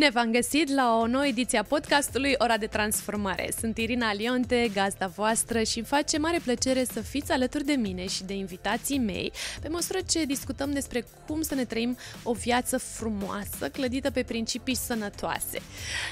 Bine v-am găsit la o nouă ediție a podcastului Ora de Transformare. Sunt Irina Lionte, gazda voastră și îmi face mare plăcere să fiți alături de mine și de invitații mei pe măsură ce discutăm despre cum să ne trăim o viață frumoasă, clădită pe principii sănătoase.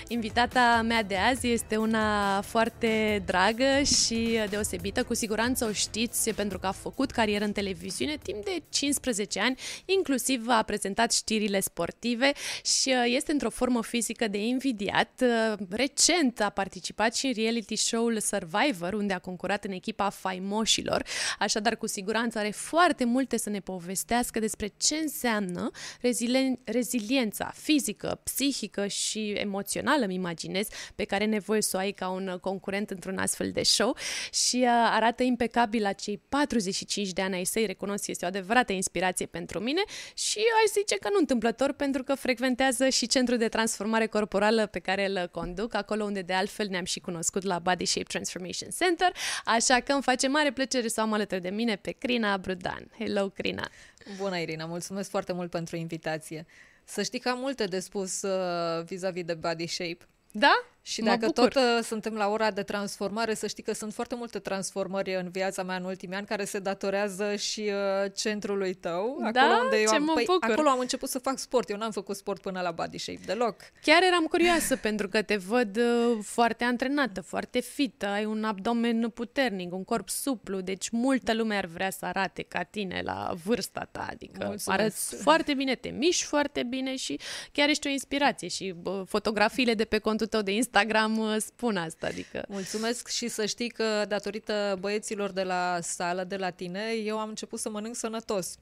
Invitata mea de azi este una foarte dragă și deosebită, cu siguranță o știți pentru că a făcut carieră în televiziune timp de 15 ani, inclusiv a prezentat știrile sportive și este într-o formă fizică de invidiat. Uh, recent a participat și în reality show-ul Survivor, unde a concurat în echipa faimoșilor, așadar cu siguranță are foarte multe să ne povestească despre ce înseamnă rezilien- reziliența fizică, psihică și emoțională, îmi imaginez, pe care e nevoie să o ai ca un concurent într-un astfel de show și uh, arată impecabil la cei 45 de ani ai săi, recunosc, este o adevărată inspirație pentru mine și aș zice că nu întâmplător pentru că frecventează și centrul de transformare corporală pe care îl conduc, acolo unde de altfel ne-am și cunoscut la Body Shape Transformation Center, așa că îmi face mare plăcere să am alături de mine pe Crina Brudan. Hello, Crina! Bună, Irina! Mulțumesc foarte mult pentru invitație. Să știi că am multe de spus uh, vis-a-vis de Body Shape. Da? Și dacă bucur. tot uh, suntem la ora de transformare, să știi că sunt foarte multe transformări în viața mea în ultimii ani care se datorează și uh, centrului tău. Da? Acolo unde eu am, mă păi, bucur. acolo am început să fac sport. Eu n-am făcut sport până la body shape deloc. Chiar eram curioasă pentru că te văd uh, foarte antrenată, foarte fit, ai un abdomen puternic, un corp suplu, deci multă lume ar vrea să arate ca tine la vârsta ta. Adică Mulțumesc. arăți foarte bine, te miști foarte bine și chiar ești o inspirație și bă, fotografiile de pe contul tău de Instagram uh, spun asta. Adică... Mulțumesc și să știi că datorită băieților de la sală, de la tine, eu am început să mănânc sănătos.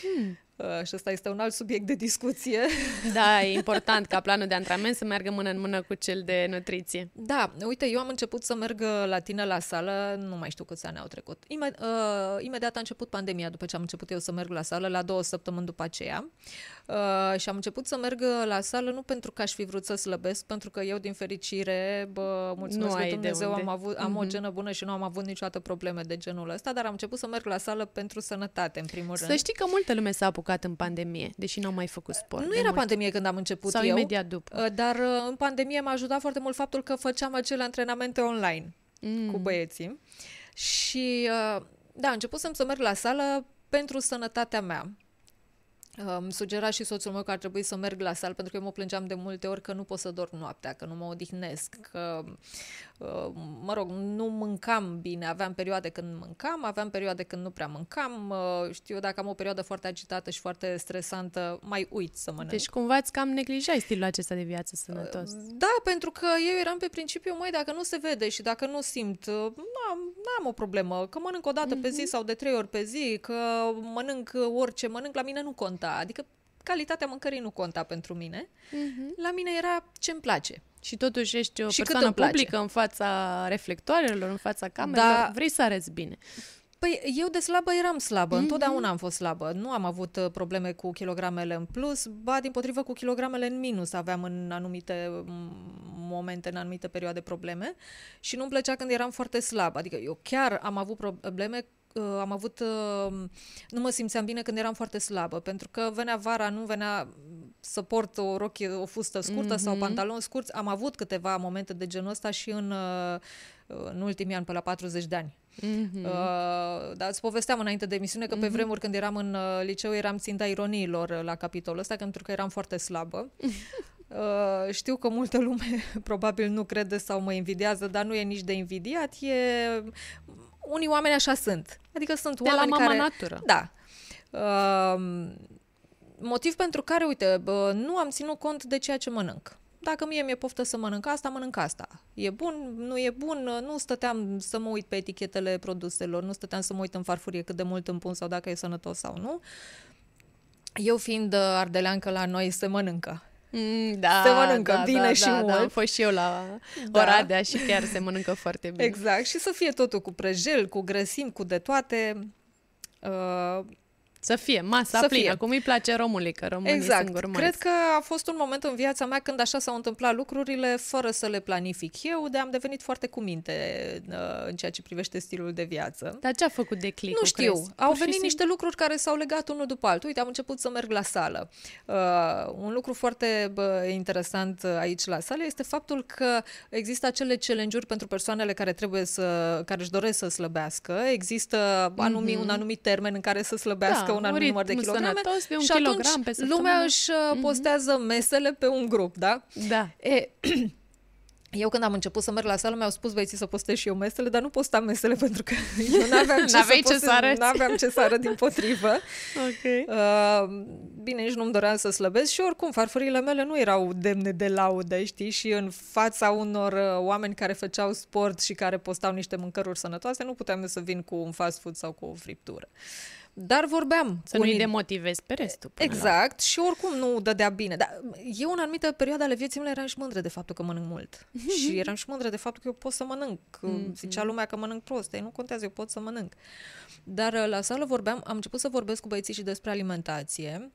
Hmm. Uh, și ăsta este un alt subiect de discuție. Da, e important ca planul de antrenament să meargă mână în mână cu cel de nutriție. Da, uite, eu am început să merg la tine la sală, nu mai știu câți ani au trecut. Imed- uh, imediat a început pandemia, după ce am început eu să merg la sală, la două săptămâni după aceea. Uh, și am început să merg la sală nu pentru că aș fi vrut să slăbesc, pentru că eu, din fericire, bă, mulțumesc lui Dumnezeu, am, avut, am mm-hmm. o mhm. genă bună și nu am avut niciodată probleme de genul ăsta, dar am început să merg la sală pentru sănătate, în primul rând. Să știi că multă lume s-a apucat în pandemie, deși n-au mai făcut sport. Nu era mult. pandemie când am început Sau eu. imediat după. Uh, dar uh, în pandemie m-a ajutat foarte mult faptul că făceam acele antrenamente online mm. cu băieții. Și da, începusem să merg la sală pentru sănătatea mea. Îmi sugera și soțul meu că ar trebui să merg la sală, pentru că eu mă plângeam de multe ori că nu pot să dorm noaptea, că nu mă odihnesc, că, uh, mă rog, nu mâncam bine. Aveam perioade când mâncam, aveam perioade când nu prea mâncam. Uh, știu, dacă am o perioadă foarte agitată și foarte stresantă, mai uit să mănânc. Deci cumva îți cam neglijai stilul acesta de viață sănătos. Uh, da, pentru că eu eram pe principiu, mai dacă nu se vede și dacă nu simt, n-am, n-am o problemă, că mănânc o dată mm-hmm. pe zi mhm. sau de trei ori pe zi, că mănânc orice mănânc, la mine nu contează conta, adică calitatea mâncării nu conta pentru mine. Uh-huh. La mine era ce-mi place. Și totuși ești o și persoană publică în fața reflectoarelor, în fața camerelor, da. vrei să arăți bine. Păi eu de slabă eram slabă, mm-hmm. întotdeauna am fost slabă. Nu am avut uh, probleme cu kilogramele în plus, ba din potrivă cu kilogramele în minus aveam în anumite momente, în anumite perioade probleme și nu-mi plăcea când eram foarte slabă. Adică eu chiar am avut probleme uh, am avut, uh, nu mă simțeam bine când eram foarte slabă, pentru că venea vara, nu venea să port o rochie, o fustă scurtă mm-hmm. sau mhm. pantaloni scurți. Am avut câteva momente de genul ăsta și în, uh, în ultimii ani, pe la 40 de ani. Mm-hmm. Uh, dar îți povesteam înainte de emisiune că mm-hmm. pe mhm. vremuri când eram în uh, liceu eram ținta ironiilor uh, la capitolul ăsta, pentru că eram foarte slabă. Uh, știu că multă lume probabil nu crede sau mă invidiază, dar nu e nici de invidiat, e unii oameni așa sunt. Adică sunt de oameni la mama care... natură. Da. Uh, motiv pentru care, uite, bă, nu am ținut cont de ceea ce mănânc. Dacă mie mi-e poftă să mănânc asta, mănânc asta. E bun, nu e bun, nu stăteam să mă uit pe etichetele produselor, nu stăteam să mă uit în farfurie cât de mult îmi pun sau dacă e sănătos sau nu. Eu fiind uh, ardeleancă la noi se mănâncă. Mm, da, se mănâncă da, bine da, și da, mult. Da, am fost și eu la da. Oradea și chiar se mănâncă foarte bine. Exact, și să fie totul cu prejel, cu grăsimi, cu de toate. Uh, Să fie masa Să plină, fie. cum îi place romului, că românii Exact. sunt gurmați. Cred că a fost un moment în viața mea când așa s-au întâmplat lucrurile fără să le planific eu, de am devenit foarte cu minte uh, în ceea ce privește stilul de viață. Dar ce a făcut declicul, Nu știu, crezi? au Pur și venit simplu? niște lucruri care s-au legat unul după altul. Uite, am început să merg la sală. Uh, un lucru foarte bă, interesant aici la sală este faptul că există acele challenge-uri pentru persoanele care trebuie să, care își doresc să slăbească. Există anumi, un anumit termen în care să slăbească Mhm. Da, un un anumit număr de ritm kilograme. sănătos de un și atunci kilogram pe săptămână. lumea își uh, postează mesele pe un grup, da? Da. E, eu când am început să merg la sală, mi-au spus băieții să postez și eu mesele, dar nu postam mesele pentru că eu n-aveam ce, N-aveai să, ce postez, să arăți. N-aveam ce să arăt din potrivă. Ok. Uh, bine, nici nu-mi doream să slăbesc și oricum farfurile mele nu erau demne de laudă, știi? Și în fața unor uh, oameni care făceau sport și care postau niște mâncăruri sănătoase, nu puteam eu să vin cu un fast food sau cu o friptură. Dar vorbeam Să cu nu-i unii- demotivezi pe restul. până la Exact, și oricum nu dădea bine. Dar eu în anumită perioadă ale vieții mele eram și mândră de faptul că mănânc mult. și eram și mândră de faptul că eu pot să mănânc. Mhm. Zicea lumea că mănânc prost. Ei, nu contează, eu pot să mănânc. Dar uh, la sală vorbeam, am început să vorbesc cu băieții și despre alimentație.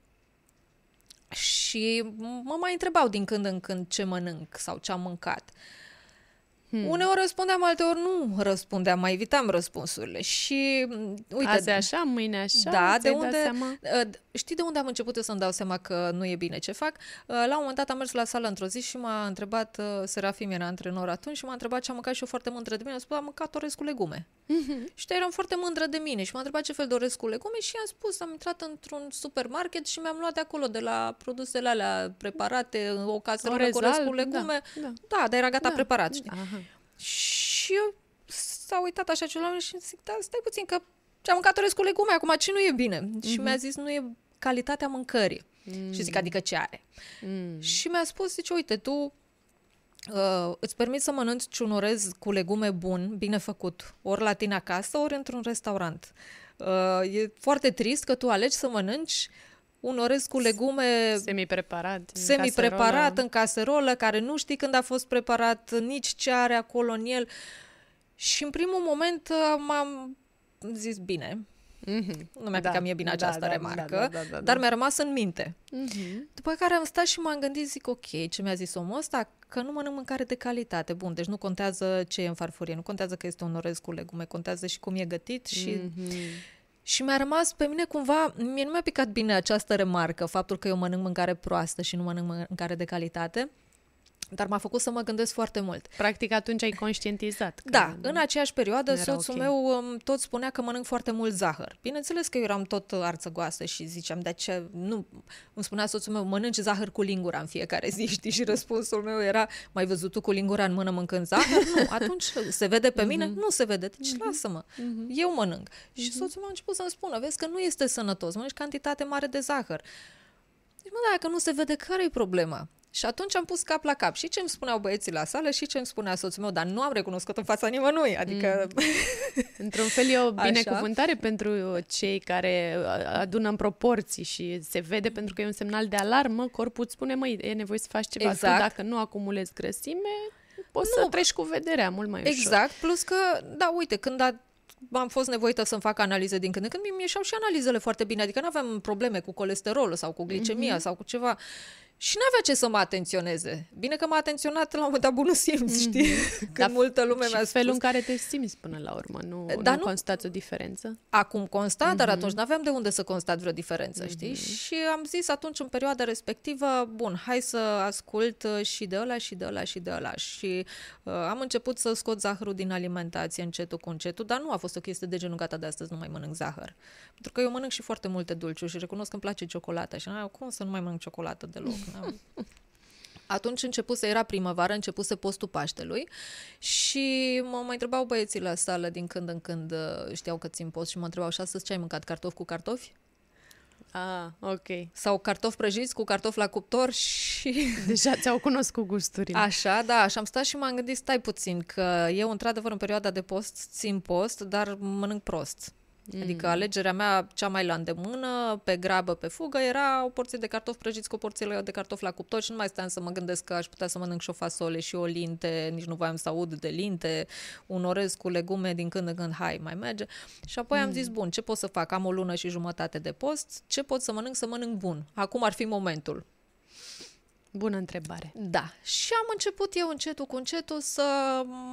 Și mă mai întrebau din când în când ce mănânc sau ce am mâncat. Hmm. Uneori răspundeam, alteori nu răspundeam, mai evitam răspunsurile. Și m, uite, Azi așa, mâine așa, da, de ți-ai dat unde, seama? uh, știi de unde am început eu să-mi dau seama că nu e bine ce fac? Uh, La un moment dat am mers la sală într-o zi și m-a întrebat, uh, Serafim era antrenor atunci, și m-a întrebat ce am mâncat și eu foarte mândră de mine. Am spus, am mâncat orez cu legume. Mhm. Și eram foarte mândră de mine și m-a întrebat ce fel de orez cu legume și i-am spus, am intrat într-un supermarket și mi-am luat de acolo, de la produsele alea preparate, o caserolă Orez cu orez cu alb, legume. da, da. da, dar era gata Da, preparat, știi? Aha. Și eu s-a uitat așa celălalt și zic, da, stai puțin că am mâncat orez cu legume, acum ce nu e bine? Mm-hmm. Și mi-a zis, nu e calitatea mâncării. Mm. Și zic, adică ce are? Mm. Și mi-a spus, zice, uite, tu uh, îți permiți să mănânci un orez cu legume bun, bine făcut, ori la tine acasă, ori într-un restaurant. Uh, e foarte trist că tu alegi să mănânci un orez cu legume Semi-preparat. în semi-preparat caserolă. în caserolă, care nu știi când a fost preparat, nici ce are acolo în el. Și în primul moment uh, m-am zis, bine, Mhm. nu mi-a Da, picat mie bine da, această da, remarcă, da, da, da, da. dar mi-a rămas în minte. Mhm. După care am stat și m-am gândit, zic, ok, ce mi-a zis omul ăsta? Că nu mănânc mâncare de calitate. Bun, deci nu contează ce e în farfurie, nu contează că este un orez cu legume, contează și cum e gătit și... Mhm. Și mi-a rămas pe mine cumva, mie nu mi-a picat bine această remarcă, faptul că eu mănânc mâncare proastă și nu mănânc mâncare de calitate, dar m-a făcut să mă gândesc foarte mult. Practic atunci ai conștientizat. Că Da, în aceeași perioadă nu era soțul ok. meu um, tot spunea că mănânc foarte mult zahăr. Bineînțeles că eu eram tot uh, arțăgoasă și ziceam, de ce nu... Îmi spunea soțul meu, mănânci zahăr cu lingura în fiecare zi, știi? Și răspunsul meu era, mai văzut tu cu lingura în mână mâncând zahăr? Nu, atunci se vede pe mine? Nu se vede, deci lasă-mă, eu mănânc. Și soțul meu a început să-mi spună, vezi că nu este sănătos, mănânci cantitate mare de zahăr. Deci, mă, dacă nu se vede, care e problema? Și atunci am pus cap la cap și ce îmi spuneau băieții la sală și ce îmi spunea soțul meu, dar nu am recunoscut în fața nimănui, adică... Într-un fel e o Așa. binecuvântare pentru cei care adună în proporții și se vede pentru că e un semnal de alarmă, corpul îți spune, măi, e nevoie să faci ceva. Exact. Tu, dacă nu acumulezi grăsime, poți să treci cu vederea mult mai ușor. Exact, plus că, da, uite, când a, am fost nevoită să-mi fac analize din când în când, mi ieșeau și analizele foarte bine, adică nu aveam probleme cu colesterolul sau cu glicemia mm-hmm. sau cu ceva. Și n-avea ce să mă atenționeze. Bine că m-a atenționat la un moment dat bunul simț, mm-hmm. știi? Când Dar multă lume și mi-a spus. felul în care te simți până la urmă, nu, Dar nu nu- constați o diferență? Acum constat, mm-hmm. dar atunci nu aveam de unde să constat vreo diferență, mm-hmm. știi? Și am zis atunci, în perioada respectivă, bun, hai să ascult uh, și de ăla, și de ăla, și de ăla. Și uh, am început să scot zahărul din alimentație încetul cu încetul, dar nu a fost o chestie de genul gata de astăzi, nu mai mănânc zahăr. Pentru că eu mănânc și foarte multe dulciuri și recunosc că îmi place ciocolata. Și "A, cum să nu mai mănânc ciocolată deloc? N-am- Atunci începuse, era primăvară, începuse postul Paștelui și mă mai întrebau băieții la sală din când în când, uh, știau că țin post și mă întrebau și astăzi ce ai mâncat, cartofi cu cartofi? Ah, ok. Sau cartofi prăjiți cu cartofi la cuptor și... Deja ți-au cunoscut gusturile. Așa, da, și am stat și m-am gândit, stai puțin, că eu într-adevăr în perioada de post țin post, dar mănânc prost. Mm. Adică alegerea mea cea mai la îndemână, pe grabă, pe fugă, era o porție de cartofi prăjiți cu o porție de cartofi la cuptor și nu mai stăteam să mă gândesc că aș putea să mănânc și o fasole și o linte, nici nu voiam să aud de linte, un orez cu legume din când în când, hai, mai merge. Și apoi mm. am zis, bun, ce pot să fac? Am o lună și jumătate de post, ce pot să mănânc? Să mănânc bun. Acum ar fi momentul. Bună întrebare. Da. Și am început eu încetul cu încetul să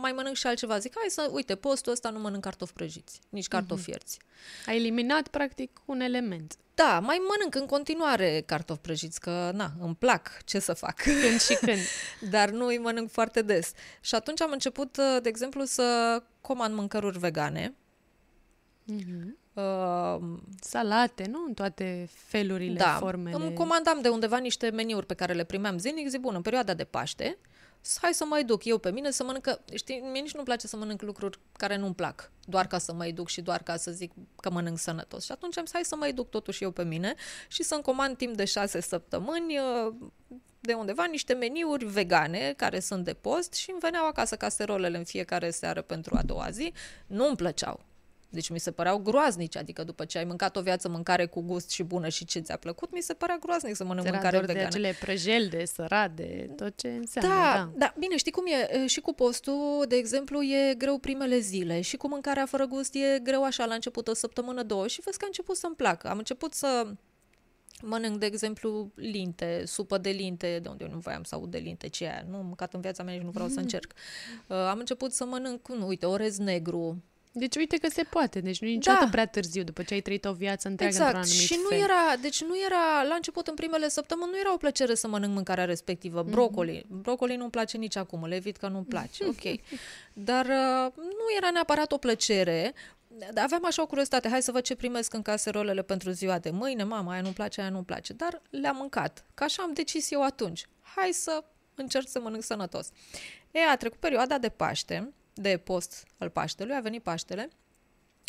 mai mănânc și altceva. Zic, hai să, uite, postul ăsta nu mănânc cartofi prăjiți, nici cartofi mm-hmm. fierți. Ai eliminat, practic, un element. Da, mai mănânc în continuare cartofi prăjiți, că, na, îmi plac, ce să fac. Când și când. Dar nu îi mănânc foarte des. Și atunci am început, de exemplu, să comand mâncăruri vegane. Mm-hmm. Uh, Salate, nu? În toate felurile, da, formele. îmi comandam de undeva niște meniuri pe care le primeam zilnic. Zic, bun, în perioada de Paște, hai să mai duc eu pe mine să mănânc, știi, mie nici nu-mi place să mănânc lucruri care nu-mi plac, doar ca să mă duc și doar ca să zic că mănânc sănătos. Și atunci am zis, hai să mai duc totuși eu pe mine și să-mi comand timp de șase săptămâni uh, de undeva niște meniuri vegane care sunt de post și îmi veneau acasă caserolele în fiecare seară pentru a doua zi. Nu îmi plăceau. Deci mi se păreau groaznici, adică după ce ai mâncat o viață mâncare cu gust și bună și ce ți-a plăcut, mi se părea groaznic să mănânc mâncare vegană. de acele prăjel, de sărat, de tot ce înseamnă. Da, da, da, bine, știi cum e? Și cu postul, de exemplu, e greu primele zile și cu mâncarea fără gust e greu așa la început, o săptămână, două și vezi că a început să-mi placă. Am început să mănânc, de exemplu, linte, supă de linte, de unde eu nu voiam să aud de linte, ce e Nu am mâncat în viața mea și nu vreau mm. să încerc. Uh, am început să mănânc, nu, uite, orez negru, deci uite că se poate, deci nu e niciodată da. prea târziu după ce ai trăit o viață întreagă exact. într-un anumit și nu fel. era, deci nu era, la început, în primele săptămâni, nu era o plăcere să mănânc mâncarea respectivă. Mhm. Brocoli. Mm-hmm. Brocoli nu-mi place nici acum, le evit că nu-mi place, ok. Dar uh, nu era neapărat o plăcere, aveam așa o curiozitate, hai să văd ce primesc în caserolele pentru ziua de mâine, mama, aia nu place, aia nu place, dar le-am mâncat. Ca așa am decis eu atunci. Hai să încerc să mănânc sănătos. E, a trecut perioada de Paște, de post al Paștelui, a venit Paștele,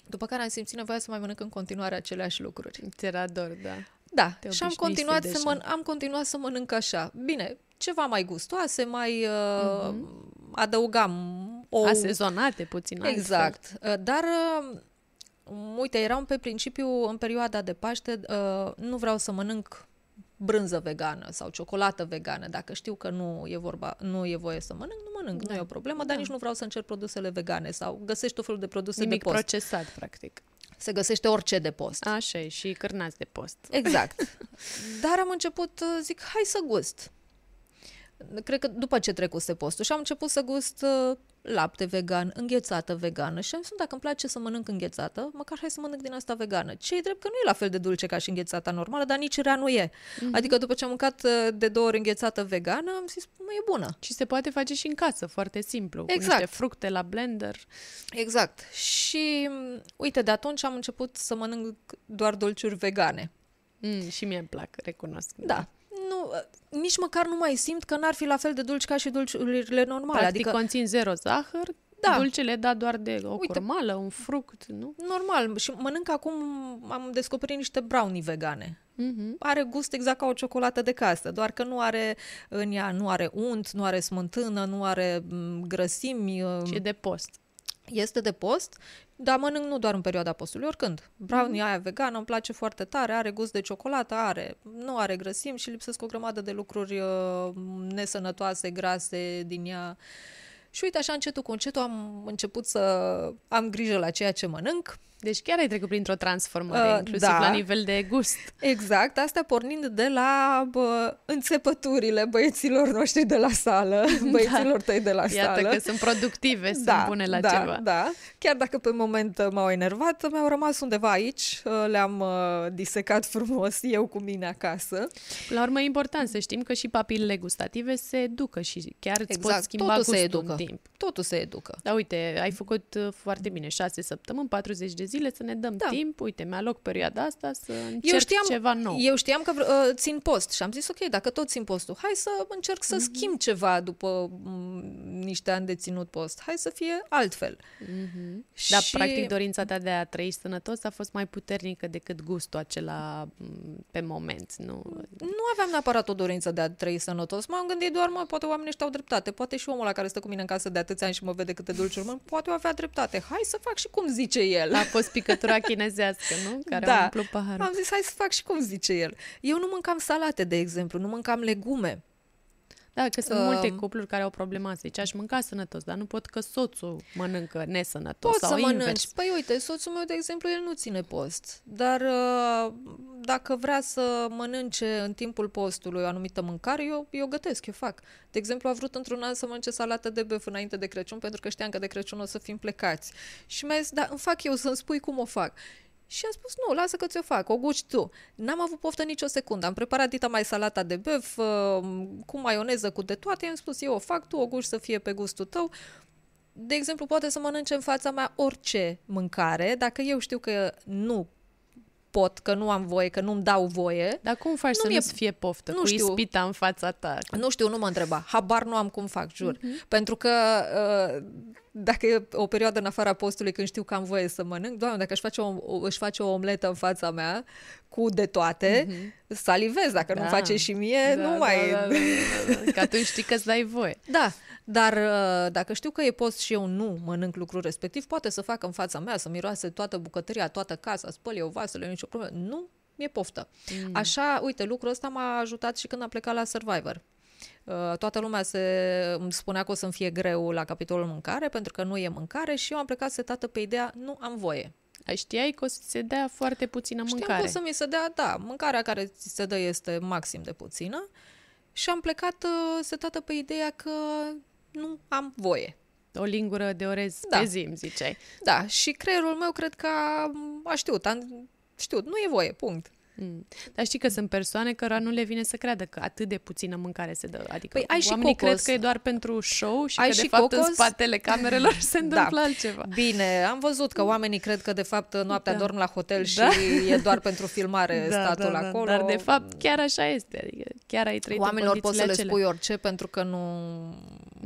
după care am simțit nevoia să mai mănânc în continuare aceleași lucruri. Ți era dor, da. Da, Te și am continuat, să mănânc, am continuat să mănânc așa. Bine, ceva mai gustoase, mai uh, uh-huh. adăugam o... Asezonate puțin Exact. Altfel. Uh, dar, uh, uite, eram pe principiu, în perioada de Paște, uh, nu vreau să mănânc brânză vegană sau ciocolată vegană. Dacă știu că nu e vorba, nu e voie să mănânc, nu mănânc, da. nu e o problemă, dar da. nici nu vreau să încerc produsele vegane sau găsești tot felul de produse Nimic de post. procesat, practic. Se găsește orice de post. Așa e, și cârnați de post. Exact. Dar am început, zic, hai să gust. Cred că după ce trecuse postul și am început să gust uh, lapte vegan, înghețată vegană și am zis, dacă îmi place să mănânc înghețată, măcar hai să mănânc din asta vegană. Ce e drept că nu e la fel de dulce ca și înghețata normală, dar nici rea nu e. Mm-hmm. Adică după ce am mâncat uh, de două ori înghețată vegană, am zis, mă, e bună. Și se poate face și în casă, foarte simplu, exact. cu niște fructe la blender. Exact. Și mm, uite, de atunci am început să mănânc doar dulciuri vegane. Mm, și mie îmi plac, recunosc. Da nu, nici măcar nu mai simt că n-ar fi la fel de dulci ca și dulciurile normale. Practic adică conțin zero zahăr, da. dulcele da doar de o Uite, curmală, un fruct, nu? Normal. Și mănânc acum, am descoperit niște brownie vegane. Mm-hmm. Are gust exact ca o ciocolată de casă, doar că nu are în ea, nu are unt, nu are smântână, nu are grăsimi. Și de post. Este de post dar mănânc nu doar în perioada postului, oricând. Brownie mm-hmm. aia vegană îmi place foarte tare, are gust de ciocolată, are, nu are grăsimi și lipsesc o grămadă de lucruri uh, nesănătoase, grase din ea. Și uite, așa încetul cu încetul am început să am grijă la ceea ce mănânc. Deci chiar ai trecut printr-o transformare, uh, inclusiv da. la nivel de gust. Exact, asta pornind de la bă, înțepăturile băieților noștri de la sală, da. băieților da. tăi de la Iată sală. Iată că sunt productive, da, sunt bune la da, ceva. Da, chiar dacă pe moment m-au enervat, mi-au rămas undeva aici, uh, le-am uh, disecat frumos eu cu mine acasă. La urmă e important să știm că și papilele gustative se educă și chiar îți exact, pot schimba totul gustul se educă. în timp. Totul se educă. Da, uite, ai făcut uh, foarte bine, șase săptămâni, 40 de zile, să ne dăm da. timp, uite, mi-aloc perioada asta să încerc eu știam, ceva nou. Eu știam că uh, țin post și am zis, ok, dacă tot țin postul, hai să încerc să mm-hmm. schimb ceva după m- niște ani de ținut post. Hai să fie altfel. Mm-hmm. Și... Dar, practic, dorința ta de a trăi sănătos a fost mai puternică decât gustul acela pe moment, nu? Nu aveam neapărat o dorință de a trăi sănătos. M-am gândit doar, mă, poate oamenii ăștia au dreptate. Poate și omul la care stă cu mine în casă de atâția ani și mă vede câte dulciuri, mă, poate avea dreptate. Hai să fac și cum zice el. La fost picătura chinezească, nu? Care Da. a umplut paharul. Am zis, hai să fac și cum zice el. Eu nu mâncam salate, de exemplu, nu mâncam legume. Da, că sunt Um, multe cupluri care au problema asta. Zice, aș mânca sănătos, dar nu pot că soțul mănâncă nesănătos Poți sau să mănânci. invers. Păi uite, soțul meu, de exemplu, el nu ține post. Dar uh, dacă vrea să mănânce în timpul postului o anumită mâncare, eu, eu gătesc, eu fac. De exemplu, a vrut într-un an să mănânce salată de băf înainte de Crăciun, pentru că știam că de Crăciun o să fim plecați. Și mi-a zis, da, îmi fac eu să-mi spui cum o fac. Și a spus, nu, lasă că ți-o fac, o guci tu. N-am avut poftă nicio secundă. Am preparat dita mai salata de băf, uh, cu maioneză, cu de toate. I-am spus, eu o fac, tu o guci să fie pe gustul tău de exemplu, poate să mănânce în fața mea orice mâncare, dacă eu știu că nu pot, că nu am voie, că nu-mi dau voie. Dar cum faci Nu să mi-e- nu-ți fie poftă nu cu știu. ispita în fața ta? Nu știu, nu mă întreba. Habar nu am cum fac, jur. Mhm. Pentru că uh, dacă e o perioadă în afara postului când știu că am voie să mănânc, doamne, dacă își face o, o- își face o omletă în fața mea cu de toate, salivez. Dacă nu Mhm. Da. face și mie, nu mai... Da, da, da, da. Că atunci știi că îți dai voie. Da, dar uh, dacă știu că e post și eu nu mănânc lucrul respectiv, poate să facă în fața mea, să miroase toată bucătăria, toată casa, spăl eu vasele, nicio problemă. Nu, mi-e poftă. Mm. Așa, uite, lucrul ăsta m-a ajutat și când am plecat la Survivor. Uh, toată lumea se, îmi spunea că o să-mi fie greu la capitolul mâncare, pentru că nu e mâncare și eu am plecat setată pe ideea, nu am voie. Ai Știai că o să se dea foarte puțină Știam mâncare. că o să mi se dea, da, mâncarea care ți se dă este maxim de puțină și am plecat uh, setată pe ideea că nu am voie. O lingură de orez Da. pe zi, îmi ziceai. Da, și creierul meu cred că a, a știut, a știut, nu e voie, punct. Mm. Dar știi că sunt persoane cărora nu le vine să creadă că atât de puțină mâncare se dă. Adică Păi ai și oamenii cocos. cred că e doar pentru show și Ai că și de fapt în cocos? spatele camerelor se întâmplă Da. altceva. Bine, am văzut că oamenii cred că de fapt noaptea Da. dorm la hotel și Da. e doar pentru filmare statul acolo. Dar de fapt chiar așa este. Adică chiar ai trăit Oamenilor în poți să le condițiile spui orice pentru că nu...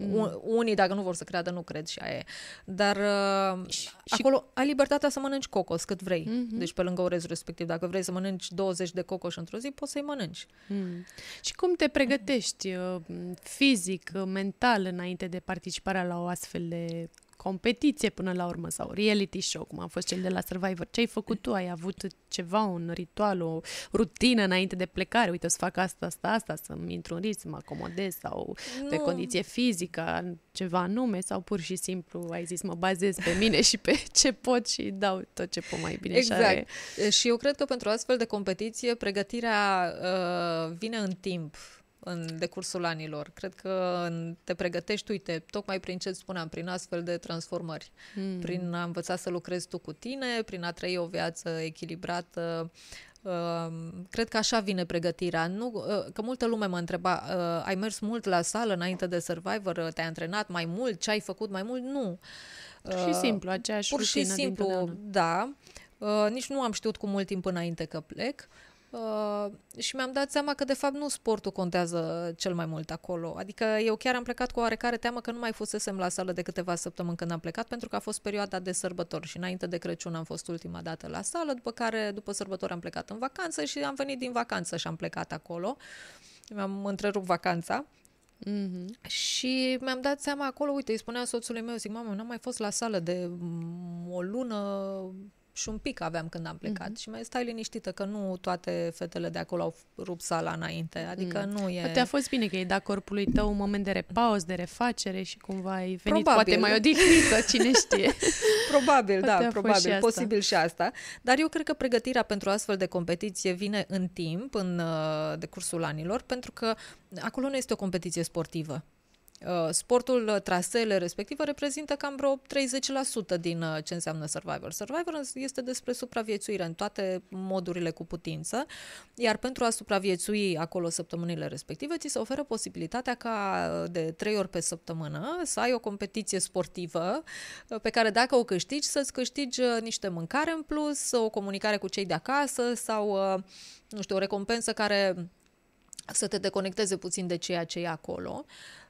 Mm. Unii, dacă nu vor să creadă, nu cred și aia e. Dar uh, și, acolo ai libertatea să mănânci cocos cât vrei. Mm-hmm. Deci pe lângă orezul respectiv. Dacă vrei să mănânci 20 de cocos într-o zi, poți să-i mănânci. Mm. Și cum te pregătești uh, fizic, uh, mental, înainte de participarea la o astfel de competiție până la urmă sau reality show, cum a fost cel de la Survivor? Ce ai făcut tu? Ai avut ceva, un ritual, o rutină înainte de plecare? Uite, o să fac asta, asta, asta, să-mi intru în ritm, să mă acomodez sau pe Nu. condiție fizică, ceva anume sau pur și simplu ai zis mă bazez pe mine și pe ce pot și dau tot ce pot mai bine. Și Exact. are... Și eu cred că pentru astfel de competiție pregătirea uh, vine în timp în decursul anilor. Cred că în- te pregătești, uite, tocmai prin ce îți spuneam, prin astfel de transformări. Mm. Prin a învăța să lucrezi tu cu tine, prin a trăi o viață echilibrată. Uh, cred că așa vine pregătirea. Nu, uh, că multă lume mă întreba, uh, ai mers mult la sală înainte de Survivor, uh, te-ai antrenat mai mult, ce ai făcut mai mult? Nu. Pur și simplu, aceeași Pur și rutină simplu, dintotdeauna. da. Uh, nici nu am știut cu mult timp înainte că plec. Uh, și mi-am dat seama că de fapt nu sportul contează cel mai mult acolo. Adică eu chiar am plecat cu oarecare teamă că nu mai fusesem la sală de câteva săptămâni când am plecat pentru că a fost perioada de sărbători și înainte de Crăciun am fost ultima dată la sală, după care după sărbători am plecat în vacanță și am venit din vacanță și am plecat acolo. Mi-am întrerupt vacanța. Mhm. Și mi-am dat seama acolo, uite, îi spunea soțului meu, zic, mamă, n-am mai fost la sală de mm, o lună și un pic aveam când am plecat. Mm-hmm. Și mai stai liniștită că nu toate fetele de acolo au rupt sala înainte. Adică mm. nu e... Poate a fost bine că ai dat corpului tău un moment de repaus, de refacere și cumva ai venit Probabil. poate mai odihnită, cine știe. Probabil, Poate a da, fost probabil, și asta. posibil și asta. Dar eu cred că pregătirea pentru astfel de competiție vine în timp, în uh, decursul anilor, pentru că acolo nu este o competiție sportivă. Uh, Sportul, uh, traseele respective reprezintă cam vreo 30% din uh, ce înseamnă Survivor. Survivor este despre supraviețuire în toate modurile cu putință, iar pentru a supraviețui acolo săptămânile respective, ți se oferă posibilitatea ca uh, de trei ori pe săptămână să ai o competiție sportivă uh, pe care dacă o câștigi, să-ți câștigi uh, niște mâncare în plus, o comunicare cu cei de acasă sau, uh, nu știu, o recompensă care să te deconecteze puțin de ceea ce e acolo. Uh,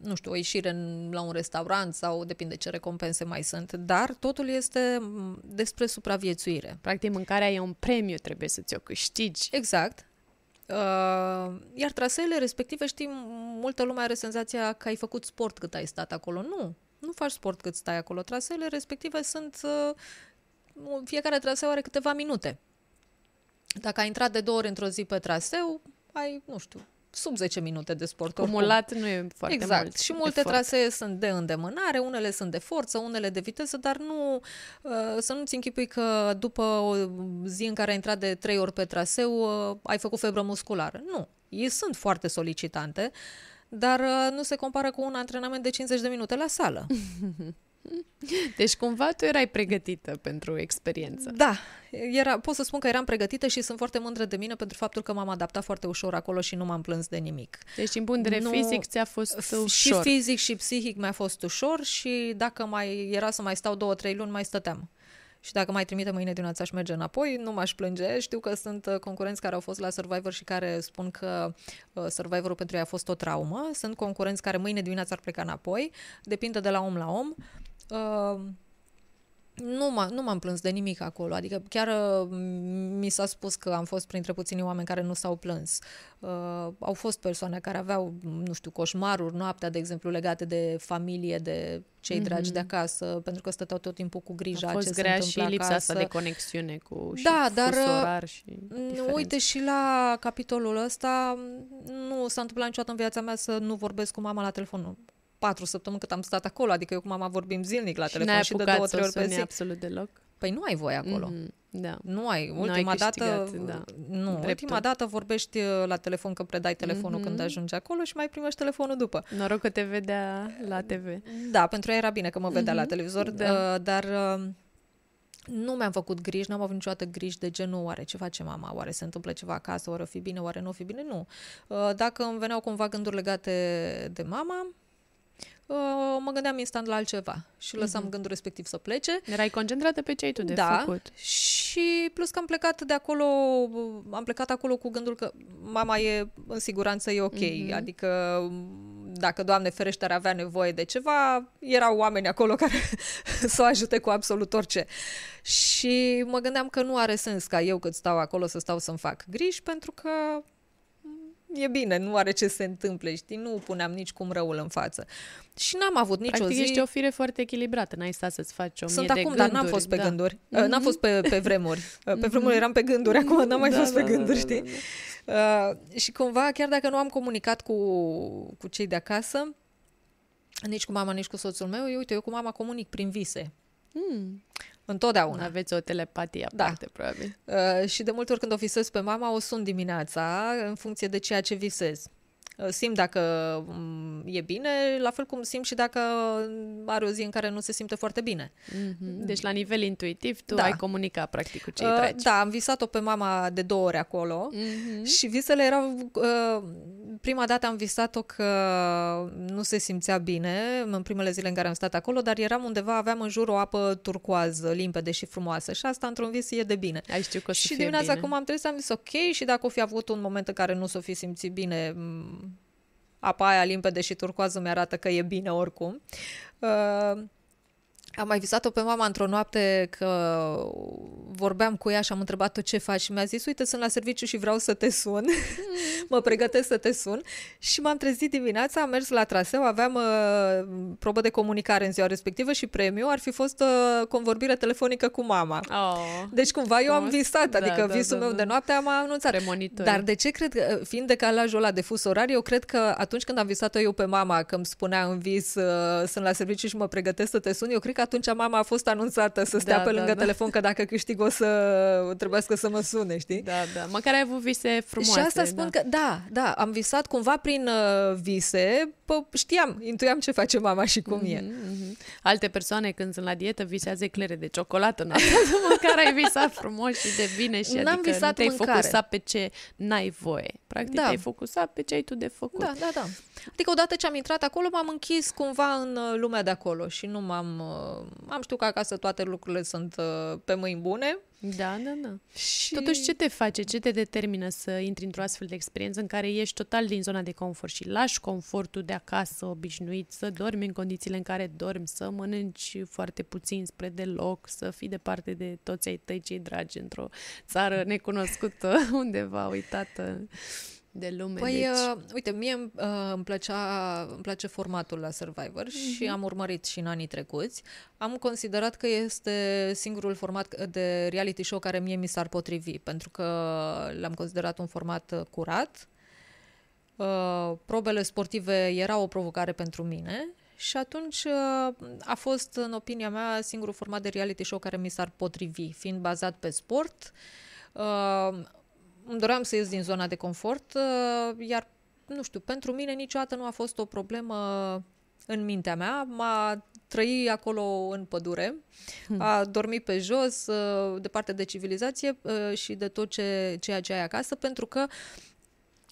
nu știu, o ieșire în, la un restaurant sau depinde ce recompense mai sunt, dar totul este m, despre supraviețuire. Practic, mâncarea e un premiu, trebuie să ți-o câștigi. Exact. Uh, iar traseele respective, știi, multă lume are senzația că ai făcut sport cât ai stat acolo. Nu, Nu faci sport cât stai acolo. Traseele respective sunt... Uh, fiecare traseu are câteva minute. Dacă ai intrat de două ori într-o zi pe traseu, ai, nu știu, sub 10 minute de sport. Cumulat oricum. nu e foarte exact. mult. Și multe efort. trasee sunt de îndemânare, unele sunt de forță, unele de viteză, dar nu uh, să nu-ți închipui că după o zi în care ai intrat de 3 ori pe traseu uh, ai făcut febră musculară. Nu. Ei sunt foarte solicitante, dar uh, nu se compară cu un antrenament de 50 de minute la sală. Deci cumva tu erai pregătită pentru experiență. Da, era, pot să spun că eram pregătită și sunt foarte mândră de mine pentru faptul că m-am adaptat foarte ușor acolo și nu m-am plâns de nimic. Deci din punct de vedere fizic ți-a fost ușor. Și fizic și psihic mi-a fost ușor și dacă mai era să mai stau două, trei luni, mai stăteam. Și dacă mai trimite mâine dimineața aș merge înapoi, nu m-aș plânge. Știu că sunt uh, concurenți care au fost la Survivor și care spun că uh, Survivorul pentru ei a fost o traumă. Sunt concurenți care mâine dimineața ar pleca înapoi. Depinde de la om la om. Uh, nu, m- nu m-am plâns de nimic acolo, adică chiar uh, mi s-a spus că am fost printre puțini oameni care nu s-au plâns. Uh, au fost persoane care aveau, nu știu, coșmaruri noaptea, de exemplu, legate de familie, de cei mm-hmm. dragi de acasă, pentru că stăteau tot timpul cu grija a fost ce grea se și lipsa acasă. asta de conexiune cu da, și dar, uh, orar și diferențe. Uite, și la capitolul ăsta nu s-a întâmplat niciodată în viața mea să nu vorbesc cu mama la telefon patru săptămâni cât am stat acolo, adică eu cu mama vorbim zilnic la și telefon și de două, trei ori pe zi. absolut deloc? Păi nu ai voie acolo. Mm-hmm. Da. Nu ai. Ultima ai dată, da. nu, Dreptul. ultima dată vorbești uh, la telefon că predai telefonul mm-hmm. când ajungi acolo și mai primești telefonul după. Noroc că te vedea la TV. Da, pentru ea era bine că mă vedea mm-hmm. la televizor, da. Uh, dar uh, nu mi-am făcut griji, n-am avut niciodată griji de genul oare ce face mama, oare se întâmplă ceva acasă, oare o fi bine, oare nu o fi bine, nu. Dacă îmi veneau cumva gânduri legate de mama, uh, mă gândeam instant la altceva și lăsam uh-huh. gândul respectiv să plece. Erai concentrată pe ce ai tu de da, făcut. și plus că am plecat de acolo, am plecat acolo cu gândul că mama e în siguranță, e ok. Uh-huh. Adică dacă, Doamne ferește, ar avea nevoie de ceva, erau oameni acolo care să o ajute cu absolut orice. Și mă gândeam că nu are sens ca eu cât stau acolo să stau să-mi fac griji, pentru că e bine, nu are ce se întâmple, știi? Nu puneam nici cum răul în față. Și n-am avut nicio Practic zi... ești o fire foarte echilibrată, n-ai stat să-ți faci o Sunt mie acum, de dar gânduri. n-am fost pe da. gânduri. Mm-hmm. N-am fost pe, pe vremuri. Pe vremuri eram pe gânduri, acum n-am mai da, fost da, pe gânduri, da, da, știi? Da, Uh, și cumva, chiar dacă nu am comunicat cu, cu cei de acasă, nici cu mama, nici cu soțul meu, eu, uite, eu cu mama comunic prin vise. Mm. Întotdeauna. Aveți o telepatie Da. aparte, probabil. Uh, și de multe ori când o visez pe mama, o sun dimineața în funcție de ceea ce visez. Uh, Simt dacă mm, e bine, la fel cum simt și dacă are o zi în care nu se simte foarte bine. Mhm. Deci, la nivel intuitiv, tu Da. ai comunicat, practic, cu cei Uh, dragi. Da, am visat-o pe mama de două ori acolo Mhm. și visele erau... Uh, prima dată am visat-o că nu se simțea bine în primele zile în care am stat acolo, dar eram undeva, aveam în jur o apă turcoază, limpede și frumoasă și asta într-un vis e de bine. Ai știu că o să și fie dimineața bine. cum am trezit am zis ok și dacă o fi avut un moment în care nu s-o fi simțit bine, m, apa aia limpede și turcoază mi-arată că e bine oricum. Uh, am mai visat-o pe mama într-o noapte că vorbeam cu ea și am întrebat-o ce faci și mi-a zis, uite, sunt la serviciu și vreau să te sun, mă pregătesc să te sun și m-am trezit dimineața, am mers la traseu, aveam uh, probă de comunicare în ziua respectivă și premiu ar fi fost uh, convorbire telefonică cu mama. Oh, Deci cumva eu am Frumos. visat, Da, adică da, visul da, meu da. de noapte am anunțat. premonitor. Dar de ce cred că, fiind decalajul ăla de fus orar, eu cred că atunci când am visat-o eu pe mama, că îmi spunea în vis uh, sunt la serviciu și mă pregătesc să te sun, eu cred că atunci mama a fost anunțată să stea Da, pe da, lângă da. telefon, că dacă câștig o să trebuiască să mă sune, știi? Da, da. Măcar ai avut vise frumoase. și asta spun da. că, da, da, am visat cumva prin uh, vise, pă, știam, intuiam ce face mama și cum e. Mhm, mhm. Alte persoane când sunt la dietă visează eclere de ciocolată noaptea, măcar ai visat frumos și de bine și N-am adică nu visat te-ai mâncare. focusat pe ce n-ai voie. Practic Da. te-ai focusat pe ce ai tu de făcut. Da, da, da. Adică odată ce am intrat acolo, m-am închis cumva în uh, lumea de acolo și nu m-am... uh, Am știut că acasă toate lucrurile sunt uh, pe mâini bune. Da, da, da. Și... Totuși, ce te face, ce te determină să intri într-o astfel de experiență în care ești total din zona de confort și lași confortul de acasă obișnuit, să dormi în condițiile în care dormi, să mănânci foarte puțin spre deloc, să fii departe de toți ai tăi cei dragi într-o țară necunoscută, undeva uitată. De lume. Păi, deci... uh, uite, mie uh, îmi, plăcea, îmi place formatul la Survivor uh-huh. și am urmărit și în anii trecuți. Am considerat că este singurul format de reality show care mie mi s-ar potrivi, pentru că l-am considerat un format uh, curat. Uh, probele sportive erau o provocare pentru mine și atunci uh, a fost, în opinia mea, singurul format de reality show care mi s-ar potrivi, fiind bazat pe sport. Uh, îmi doream să ies din zona de confort, uh, iar, nu știu, pentru mine niciodată nu a fost o problemă în mintea mea. M-a trăi acolo în pădure, hmm. a dormi pe jos, departe de civilizație și de tot ce, ceea ce ai acasă, pentru că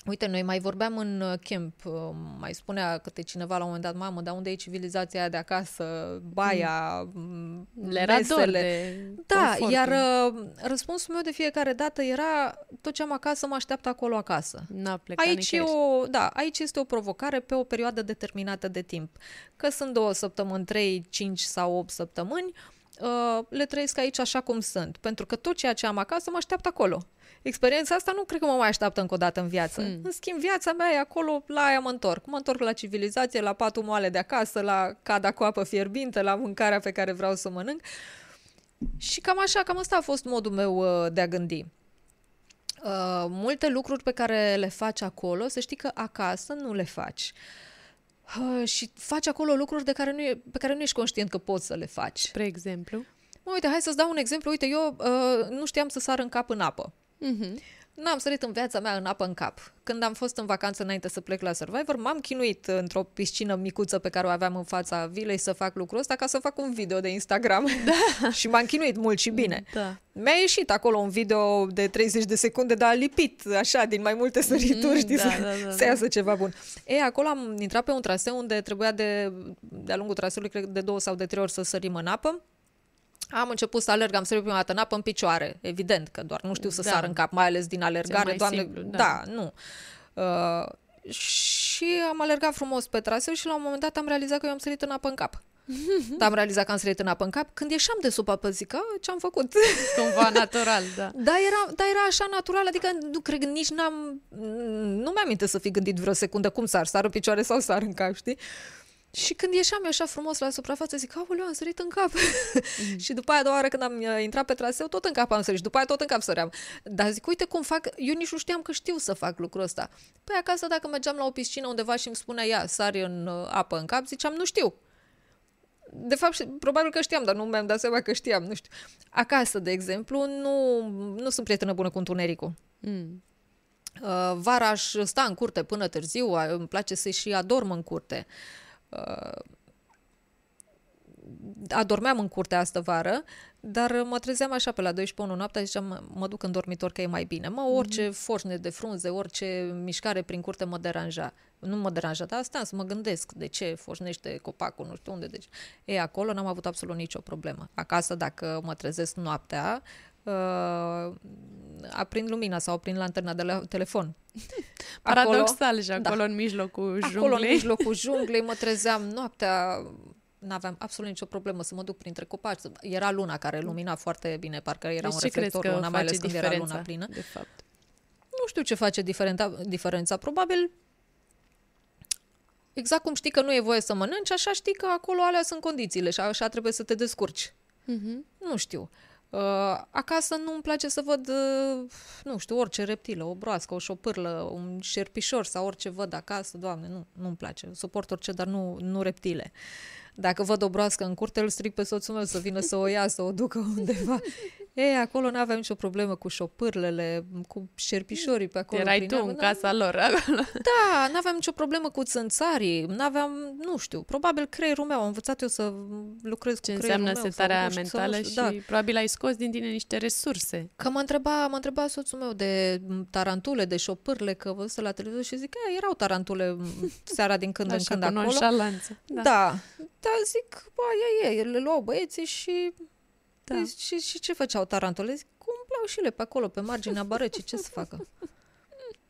Uite, noi mai vorbeam în uh, camp, uh, mai spunea câte cineva la un moment dat, mamă, dar unde e civilizația aia de acasă, baia, mm. Le era dor de Da, confortul. iar uh, răspunsul meu de fiecare dată era tot ce am acasă mă așteaptă acolo acasă. N-a plecat aici, e o, da, aici este o provocare pe o perioadă determinată de timp. Că sunt două săptămâni, trei, cinci sau opt săptămâni, le trăiesc aici așa cum sunt. Pentru că tot ceea ce am acasă mă așteaptă acolo experiența asta nu cred că mă mai așteaptă încă o dată în viață. Mm. În schimb, viața mea e acolo, la aia mă întorc. Mă întorc la civilizație, la patul moale de acasă, la cada cu apă fierbinte, la mâncarea pe care vreau să mănânc. Și cam așa, cam asta a fost modul meu uh, de a gândi. Uh, multe lucruri pe care le faci acolo, să știi că acasă nu le faci. Uh, și faci acolo lucruri de care nu e, pe care nu ești conștient că poți să le faci. Spre exemplu? Mă, uite, hai să-ți dau un exemplu. Uite, eu uh, nu știam să sar în cap în apă. Mm-hmm. N-am sărit în viața mea în apă în cap. Când am fost în vacanță înainte să plec la Survivor, m-am chinuit într-o piscină micuță pe care o aveam în fața vilei să fac lucrul ăsta ca să fac un video de Instagram. Da. și m-am chinuit mult și bine. Da. Mi-a ieșit acolo un video de 30 de secunde, dar lipit așa din mai multe sărituri, mm, știi, da, să, da, da, să da. iasă ceva bun. E, acolo am intrat pe un traseu unde trebuia de, de-a lungul traseului, cred de două sau de trei ori să sărim în apă am început să alerg, am sărit prima dată în apă în picioare, evident că doar nu știu să da. sar în cap, mai ales din alergare, doamne, simplu, da. da, nu. Uh, și am alergat frumos pe traseu și la un moment dat am realizat că eu am sărit în apă în cap. Dar am realizat că am sărit în apă în cap când ieșeam de sub apă, zic, ce-am făcut? Cumva natural, da. Da, era, da, era așa natural, adică nu cred, nici n-am, nu mi-am să fi gândit vreo secundă cum sar, sar în picioare sau sar în cap, știi? Și când ieșeam eu așa frumos la suprafață, zic, aoleu, am sărit în cap. Mm. și după aia a doua oară când am uh, intrat pe traseu, tot în cap am sărit și după aia tot în cap săream. Dar zic, uite cum fac, eu nici nu știam că știu să fac lucrul ăsta. Păi acasă dacă mergeam la o piscină undeva și îmi spunea, ia, sari în uh, apă în cap, ziceam, nu știu. De fapt, probabil că știam, dar nu mi-am dat seama că știam, nu știu. Acasă, de exemplu, nu, nu sunt prietenă bună cu întunericul. Mm. Uh, vara aș sta în curte până târziu, îmi place să și adorm în curte. Uh, uh, adormeam în curtea asta vară, dar mă trezeam așa pe la 12 noaptea, ziceam, mă duc în dormitor că e mai bine. Mă, orice mm-hmm. foșne de frunze, orice mișcare prin curte mă deranja. Nu mă deranja, dar asta să mă gândesc de ce foșnește copacul, nu știu unde. Deci, e, acolo n-am avut absolut nicio problemă. Acasă, dacă mă trezesc noaptea, uh, aprind lumina sau aprind lanterna de la telefon. Paradoxal și acolo da. în mijlocul junglei. Acolo în mijlocul junglei mă trezeam noaptea, n-aveam absolut nicio problemă să mă duc printre copaci. Era luna care lumina foarte bine, parcă era deci un reflector luna, mai ales când era luna plină. De fapt. Nu știu ce face diferența, diferența. Probabil exact cum știi că nu e voie să mănânci, așa știi că acolo alea sunt condițiile și așa trebuie să te descurci. Uh-huh. Nu știu. Uh, acasă nu îmi place să văd, uh, nu știu, orice reptilă, o broască, o șopârlă, un șerpișor sau orice văd acasă, doamne, nu, nu-mi place. Suport orice, dar nu, nu reptile. Dacă văd o broască în curte, îl stric pe soțul meu să vină să o ia, să o ducă undeva. Ei, acolo nu aveam nicio problemă cu șopârlele, cu șerpișorii pe acolo. Erai tu în casa lor acolo. Da, nu aveam nicio problemă cu țânțarii, nu aveam, nu știu, probabil creierul meu, am învățat eu să lucrez Ce cu creierul meu. Ce înseamnă setarea mentală și da. probabil ai scos din tine niște resurse. Că mă întreba, mă întreba soțul meu de tarantule, de șopârle, că văzut la televizor și zic, erau tarantule seara din când în când acolo. Da. da. Da, zic, bă, ia, ia, le luau băieții și da. Păi, și, și ce făceau tarantule? Zic, umpleau și le pe acolo, pe marginea bărăcii, ce să facă?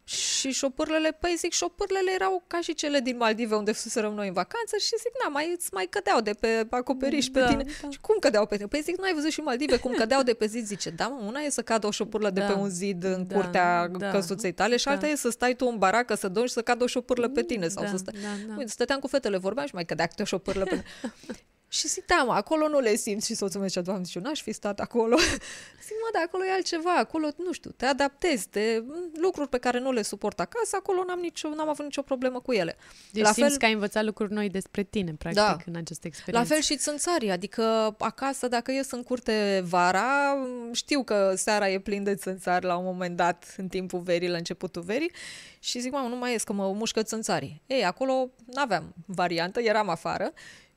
Și șopârlele, păi zic, șopârlele erau ca și cele din Maldive unde fuserăm noi în vacanță și zic, na, mai, îți mai cădeau de pe acoperiș Da, pe tine. da. Și cum cădeau pe tine? Păi zic, nu ai văzut și în Maldive cum cădeau de pe zid? Zice, da, mă, una e să cadă o șopârlă de Da. pe un zid în Da, curtea da. căsuței tale și alta Da. e să stai tu în baracă, să dormi și să cadă o șopârlă pe tine. Sau da, să stai... da, da. Uite, stăteam cu fetele, vorbeam și mai cădea câte o șopârlă pe Și zic, da, mă, acolo nu le simți. Și soțul meu zicea, doamne, și eu n-aș fi stat acolo. zic, mă, dar acolo e altceva. Acolo, nu știu, te adaptezi, te... lucruri pe care nu le suport acasă, acolo n-am, nicio, n-am avut nicio problemă cu ele. Deci la simți fel- că ai învățat lucruri noi despre tine, practic, Da. în această La experiență. fel și țânțarii, adică acasă, dacă ies în curte vara, știu că seara e plin de țânțari la un moment dat, în timpul verii, la începutul verii, și zic, mamă, nu mai ies, că mă mușcăț țânțarii. Ei, acolo n-aveam variantă, eram afară,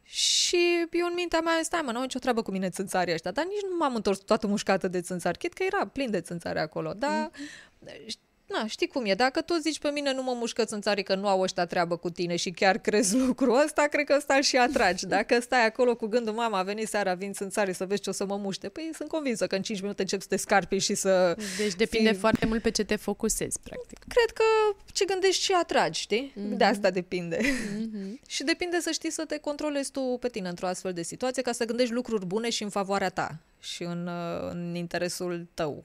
și eu în mintea mea, stai mă, n-au nicio treabă cu mine țânțarii ăștia, dar nici nu m-am întors toată mușcată de țânțari, chit că era plin de țânțari acolo, dar... Na, știi cum e, dacă tu zici pe mine nu mă mușcă țânțarii că nu au ăștia treabă cu tine și chiar crezi lucrul ăsta, cred că ăsta îl și atragi. Dacă stai acolo cu gândul, mama, a venit seara, vin țânțarii să vezi ce o să mă muște, păi sunt convinsă că în 5 minute încep să te scarpi și să... Deci depinde fii- foarte mult pe ce te focusezi, practic. Cred că ce gândești și atragi, știi? Mhm. De asta depinde. și depinde să știi să te controlezi tu pe tine într-o astfel de situație ca să gândești lucruri bune și în favoarea ta și în, uh, în interesul tău.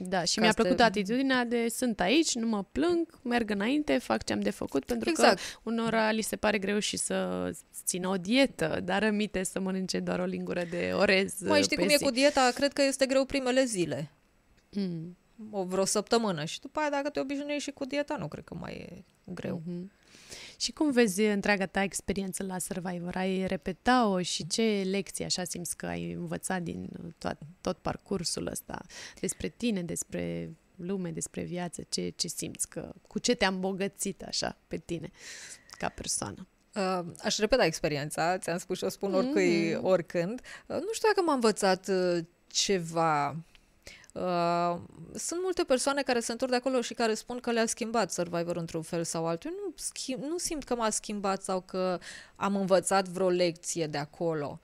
Da, și Ca mi-a să te- plăcut atitudinea de sunt aici, nu mă plâng, merg înainte, fac ce am de făcut, pentru Exact. că unora li se pare greu și să țină o dietă, dar rămite să mănânce doar o lingură de orez Mai știi pe cum e zi. cu dieta? Cred că este greu primele zile. Mm. o vreo săptămână și după aia dacă te obișnuiești și cu dieta, nu cred că mai e greu. Mhm. Și cum vezi întreaga ta experiență la Survivor? Ai repeta-o și ce lecții așa simți că ai învățat din tot, tot parcursul ăsta despre tine, despre lume, despre viață? Ce, ce simți? Că, cu ce te-a îmbogățit așa pe tine ca persoană? Uh, aș repeta experiența, ți-am spus și o spun oricui, Mhm. oricând. Uh, nu știu dacă m-a învățat uh, ceva. Uh, sunt multe persoane care se întorc de acolo și care spun că le-a schimbat Survivor într-un fel sau altul. Eu nu, schimb, nu simt că m-a schimbat sau că am învățat vreo lecție de acolo.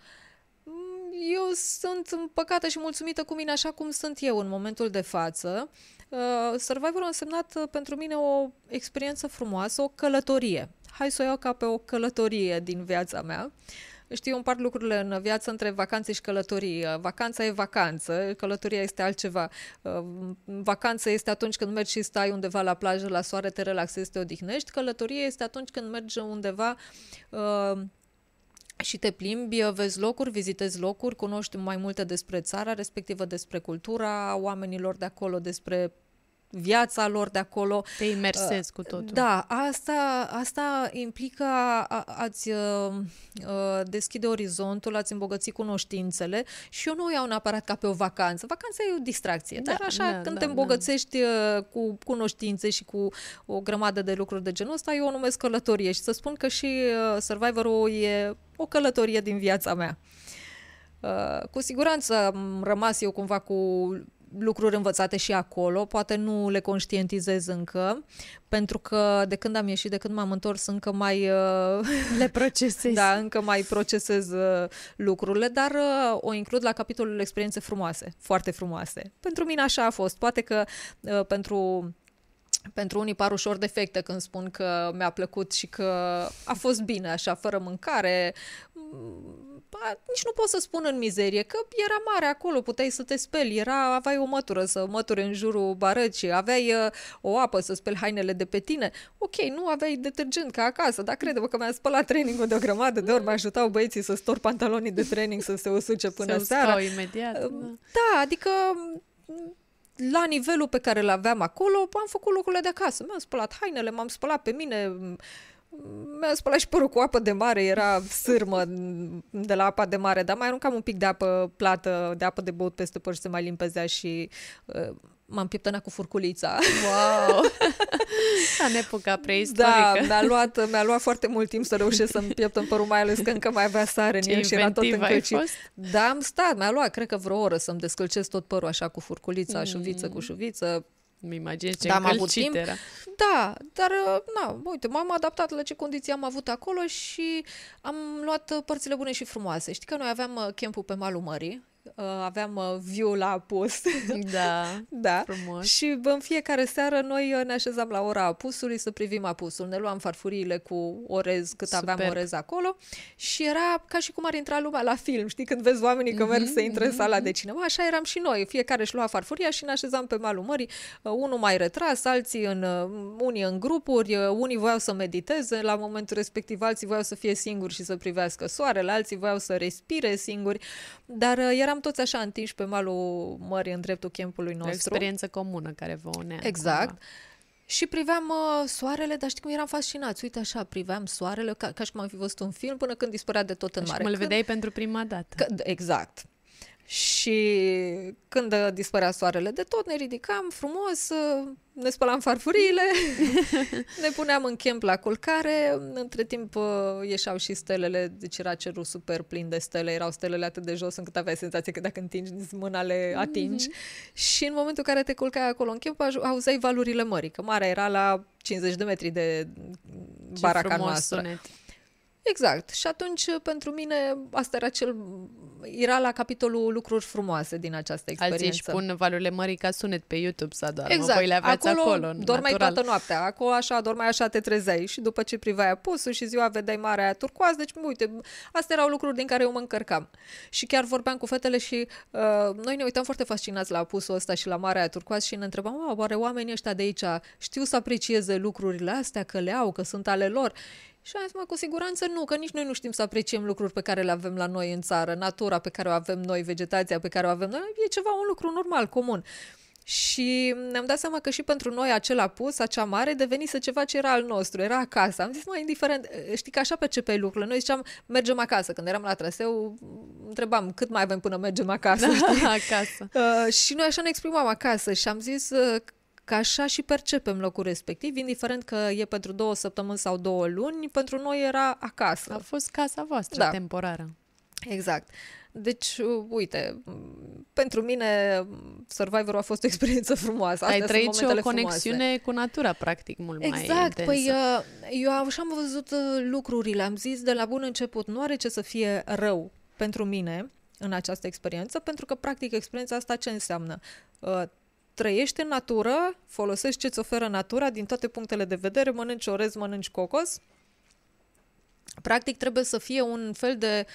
Mm, Eu sunt împăcată și mulțumită cu mine așa cum sunt eu în momentul de față. Uh, Survivor a însemnat uh, pentru mine o experiență frumoasă, o călătorie. Hai să o iau ca pe o călătorie din viața mea. Știi, eu împart lucrurile în viață între vacanțe și călătorie. Vacanța e vacanță, călătoria este altceva. Uh, Vacanță este atunci când mergi și stai undeva la plajă, la soare, te relaxezi, te odihnești. Călătorie este atunci când mergi undeva uh, și te plimbi, vezi locuri, vizitezi locuri, cunoști mai multe despre țara respectivă, despre cultura oamenilor de acolo, despre viața lor de acolo. Te imersezi cu totul. Da, asta, asta implică a, a, a-ți uh, uh, deschide orizontul, a-ți îmbogăți cunoștințele și eu nu o iau neapărat ca pe o vacanță. Vacanța e o distracție, Da, dar așa da, când da, te da. îmbogățești uh, cu cunoștințe și cu o grămadă de lucruri de genul ăsta, eu o numesc călătorie și să spun că și uh, Survivor-ul e o călătorie din viața mea. Uh, cu siguranță am rămas eu cumva cu lucruri învățate și acolo, poate nu le conștientizez încă, pentru că de când am ieșit, de când m-am întors, încă mai, uh, Le procesezi. da, încă mai procesez uh, lucrurile, dar uh, o includ la capitolul experiențe frumoase, foarte frumoase. Pentru mine așa a fost. Poate că uh, pentru pentru unii par ușor defecte când spun că mi-a plăcut și că a fost bine așa, fără mâncare. Mm, ba, Nici nu pot să spun în mizerie, că era mare acolo, puteai să te speli, era, aveai o mătură să mături în jurul barăcii, aveai uh, o apă să speli hainele de pe tine. Ok, nu aveai detergent ca acasă, dar crede-mă că mi-am spălat trainingul de o grămadă de ori, mă ajutau băieții să stor pantalonii de training să se usuce până Se seara. uscau imediat. Da. Da, adică m, la nivelul pe care îl aveam acolo, am făcut lucrurile de acasă. Mi-am spălat hainele, m-am spălat pe mine, m, mi-am spălat și părul cu apă de mare, era sârmă de la apa de mare, dar mai aruncam un pic de apă plată, de apă de băut peste păr și se mai limpezea și uh, m-am pieptănat cu furculița. Wow! Ca în epoca Da, preistorică. mi-a luat, mi-a luat foarte mult timp să reușesc să-mi pieptăn părul, mai ales că încă mai avea sare în Ce el și era tot inventiv ai încălcit. fost. Da, am stat, mi-a luat, cred că vreo oră să-mi descălcesc tot părul așa cu furculița, șuviță cu șuviță. Mi imaginez ce Da, am avut încălcit timp. era. Da, dar, uh, na, uite, m-am adaptat la ce condiții am avut acolo și am luat uh, părțile bune și frumoase. Știi că noi aveam uh, campul pe malul mării, uh, aveam uh, view la apus. Da, da. frumos. Și în fiecare seară noi uh, ne așezam la ora apusului să privim apusul. Ne luam farfuriile cu orez cât Superb. aveam orez acolo și era ca și cum ar intra lumea la film. Știi, când vezi oamenii că merg să intre în sala de cinema, așa eram și noi. Fiecare își lua farfuria și ne așezam pe malul mării, uh, unul mai retras, alții în, uh, unii în grupuri, uh, unii voiau să mediteze la momentul respectiv, alții voiau să fie singuri și să privească soarele, alții voiau să respire singuri, dar uh, eram toți așa întinși pe malul mării în dreptul campului O nostru. experiență comună care vă unea. Exact. cumva. Și priveam uh, soarele, dar știi cum eram fascinați. Uite așa, priveam soarele ca, ca și cum am fi văzut un film până când dispărea de tot în Și mare. cum îl Când- vedeai pentru prima dată. Că, exact. Și când uh, dispărea soarele de tot, ne ridicam frumos, uh, ne spălam farfuriile, ne puneam în camp la culcare. Între timp uh, ieșeau și stelele, deci era cerul super plin de stele, erau stelele atât de jos încât aveai senzația că dacă întingi mâna le atingi. Și în momentul în care te culcai acolo în camp, aj- auzeai valurile mării, că marea era la 50 de metri de Ce baraca frumos noastră. sunet. Exact. Și atunci, pentru mine, asta era cel... Era la capitolul lucruri frumoase din această experiență. Alții își pun valurile mării ca sunet pe YouTube să doarmă. Exact. Voi le aveați acolo, acolo dormeai natural. toată noaptea. Acolo așa, dormeai așa, te trezeai și după ce priveai apusul și ziua vedeai marea aia turcoaz. Deci, uite, astea erau lucruri din care eu mă încărcam. Și chiar vorbeam cu fetele și uh, noi ne uitam foarte fascinați la apusul ăsta și la marea aia turcoaz și ne întrebam, "Wow, oare oamenii ăștia de aici știu să aprecieze lucrurile astea, că le au, că sunt ale lor? Și am zis, mă, cu siguranță nu, că nici noi nu știm să apreciem lucruri pe care le avem la noi în țară, natura pe care o avem noi, vegetația pe care o avem noi, e ceva, un lucru normal, comun. Și ne-am dat seama că și pentru noi acel apus, acea mare, devenise ceva ce era al nostru, era acasă. Am zis, mai indiferent, știi că așa percepeai lucrurile. Noi ziceam, mergem acasă. Când eram la traseu, întrebam cât mai avem până mergem acasă. știi? Da, acasă. Uh, și noi așa ne exprimam acasă și am zis uh, că așa și percepem locul respectiv, indiferent că e pentru două săptămâni sau două luni, pentru noi era acasă. A fost casa voastră Da. temporară. Exact. Deci, uh, uite, m, pentru mine m, Survivor a fost o experiență frumoasă. Ai Astea trăit sunt și o momentele conexiune frumoase. cu natura, practic, mult mai Exact, intensă. păi uh, eu așa am văzut uh, lucrurile, am zis de la bun început, nu are ce să fie rău pentru mine în această experiență, pentru că practic experiența asta ce înseamnă? Uh, Trăiești în natură, folosești ce-ți oferă natura din toate punctele de vedere, mănânci orez, mănânci cocos. Practic trebuie să fie un fel de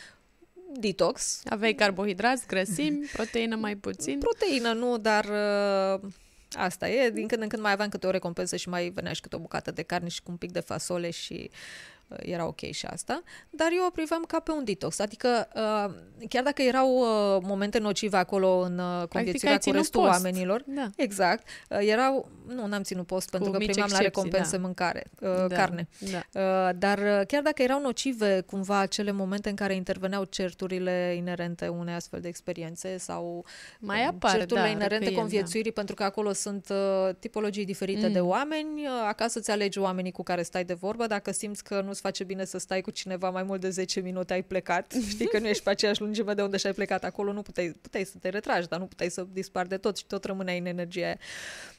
detox, Aveai carbohidrați, grăsimi, proteină mai puțin. Proteină nu, dar uh, asta e. Din când în când mai aveam câte o recompensă și mai venea și câte o bucată de carne și cu un pic de fasole și uh, era ok și asta. Dar eu o priveam ca pe un detox. Adică uh, chiar dacă erau uh, momente nocive acolo în uh, conviețuirea cu ținut restul post. oamenilor, Da. Exact. Uh, erau, nu, n-am ținut post pentru că mici primeam la excepții, recompense da. mâncare, uh, da. carne. Da. Uh, Dar uh, chiar dacă erau nocive cumva acele momente în care interveneau certurile inerente unei astfel de experiențe sau Mai uh, apar, certurile da, inerente răcăiesc, conviețuirii, pentru că acolo sunt uh, tipologii diferite Mm. de oameni. Uh, Acasă ți alegi oamenii cu care stai de vorbă. Dacă simți că nu-ți face bine să stai cu cineva mai mult de 10 minute, ai plecat. Știi că nu ești pe aceeași lungime de unde și-ai plecat acolo, nu puteai, puteai să te retragi, dar nu puteai să dispari de tot și tot rămâneai în energia aia.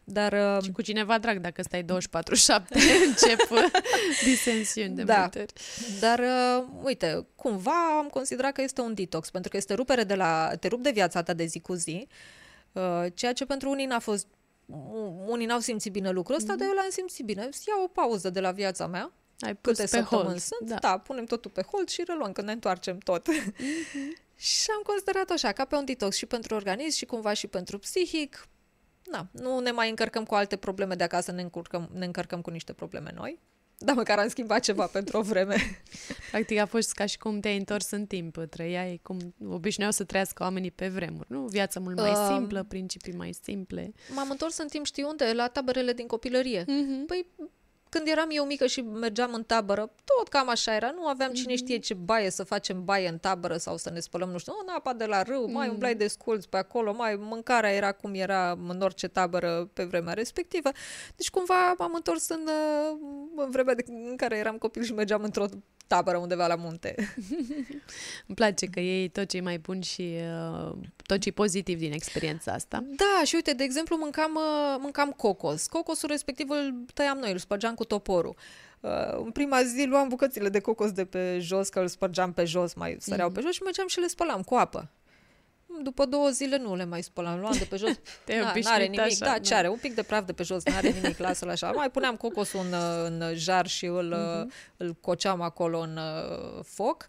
Dar uh, Și cu cineva drag, dacă stai 24-7, încep uh, disensiuni de Da. multe ori. Dar, uh, uite, cumva am considerat că este un detox, pentru că este rupere de la, te rup de viața ta de zi cu zi, uh, ceea ce pentru unii n-a fost, unii n-au simțit bine lucrul ăsta, dar eu l-am simțit bine. Iau o pauză de la viața mea, Ai pus câte pe săptămâni hold. sunt, Da. da. punem totul pe hold și reluăm când ne întoarcem tot. și am considerat așa, ca pe un detox și pentru organism și cumva și pentru psihic. Na, nu ne mai încărcăm cu alte probleme de acasă, ne încurcăm, ne încărcăm cu niște probleme noi. Dar măcar am schimbat ceva pentru o vreme. Practic a fost ca și cum te-ai întors în timp, trăiai cum obișnuiau să trăiască oamenii pe vremuri, nu? Viața mult mai Um, simplă, principii mai simple. M-am întors în timp, știi unde? La taberele din copilărie. Mm-hmm. Păi, când eram eu mică și mergeam în tabără, tot cam așa era. Nu aveam cine știe ce baie să facem baie în tabără sau să ne spălăm, nu știu, în apa de la râu, mai umblați de sculți pe acolo, mai mâncarea era cum era în orice tabără pe vremea respectivă. Deci cumva m-am întors în, uh, în vremea de, în care eram copil și mergeam într-o tabără undeva la munte. Îmi place că iei tot ce e mai bun și uh, tot ce e pozitiv din experiența asta. Da, și uite, de exemplu, mâncam, uh, mâncam cocos. Cocosul respectiv îl tăiam noi, îl spărgeam cu toporul. Uh, în prima zi luam bucățile de cocos de pe jos, că îl spărgeam pe jos, mai săreau Mhm. pe jos și mergeam și le spălam cu apă. După două zile nu le mai spălam, luam de pe jos, Te-ai na, obișnuit n-are nimic, așa, da, ce da. are, un pic de praf de pe jos, n-are nimic, lasă-l așa. Mai puneam cocosul în, în jar și îl, Mhm. îl coceam acolo în uh, foc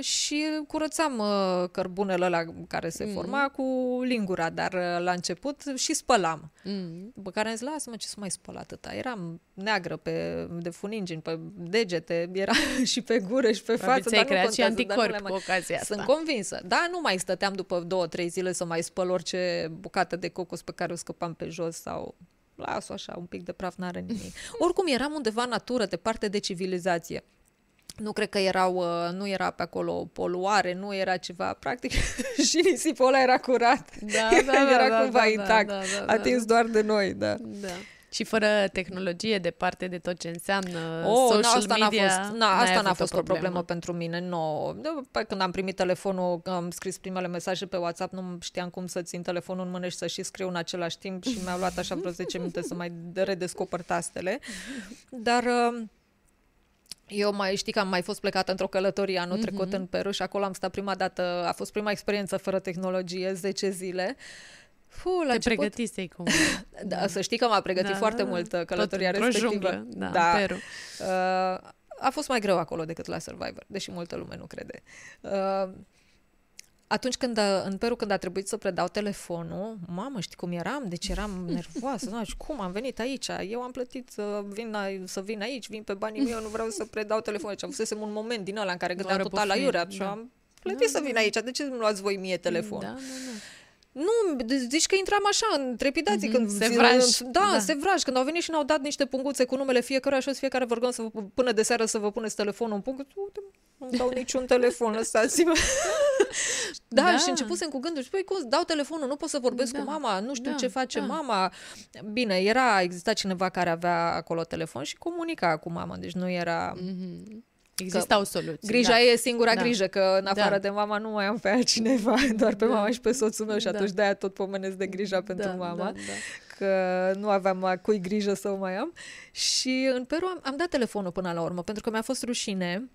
și curățam uh, cărbunele ăla care se Mhm. forma cu lingura, dar uh, la început și spălam. Mm. După care am zis, lasă-mă, ce să mai spăl atâta. Eram neagră pe, de funingini, pe degete, era și pe gură și pe Probabil față. ți-ai dar nu creat și contează, dar nu anticorpi le cu ocazia asta. Sunt convinsă. Da, nu mai stăteam după două, trei zile să mai spăl orice bucată de cocos pe care o scăpam pe jos sau las-o așa, un pic de praf n-are nimic. Oricum, eram undeva în natură, departe de civilizație. Nu cred că erau, uh, nu era pe acolo poluare, nu era ceva, practic și nisipul ăla era curat. Da, da, da, era da, cumva da, intact, da, da, da, atins doar de noi, da. Da. Și fără tehnologie, departe de tot ce înseamnă Oh, social na, asta n-a media, fost, na, n-ai asta n-a avut fost o problemă pentru mine. Nu. După când am primit telefonul, am scris primele mesaje pe WhatsApp, nu știam cum să țin telefonul în mână și să și scriu în același timp și mi-a luat așa vreo 10 minute să mai redescoper tastele. Dar uh, eu mai știi că am mai fost plecată într-o călătorie anul Mhm. trecut în Peru și acolo am stat prima dată, a fost prima experiență fără tehnologie, 10 zile. Fuh, la Te început, pregătisei cum. da, să știi că m-a pregătit Da, foarte da, da. mult uh, Tot călătoria într-o respectivă. junglă, da, în Peru. Uh, a fost mai greu acolo decât la Survivor, deși multă lume nu crede. Uh, atunci când a, în Peru, când a trebuit să predau telefonul, mamă, știi cum eram? Deci eram nervoasă. Nu, și cum am venit aici? Eu am plătit să vin, la, să vin aici, vin pe banii mei, eu nu vreau să predau telefonul. Deci avusesem un moment din ăla în care gândeam Doar total la bufni, iurea și da. am plătit să vin aici. De ce nu luați voi mie telefonul? Da, da, da. Nu, de- zici că intram așa în trepidație. Mhm, când se vraj. Da, Da. da, se vraj. Când au venit și ne-au dat niște punguțe cu numele fiecare și o să fiecare vă rugăm să vă, până de seară să vă puneți telefonul în punct. Uite, nu dau niciun telefon, lăsați-mă. da, Da. și începusem cu gândul și păi cum, dau telefonul, nu pot să vorbesc Da. cu mama, nu știu Da, ce face da. mama. Bine, era, exista cineva care avea acolo telefon și comunica cu mama, deci nu era... Mhm. Existau soluții. Grija da. e singura Da. grijă, că în afară Da. de mama nu mai am pe altcineva, doar pe Da. mama și pe soțul meu și Da. atunci de-aia tot pomenesc de grija pentru da, mama, Da, da. că nu aveam a cui grijă să o mai am. Și în Peru am, am dat telefonul până la urmă, pentru că mi-a fost rușine.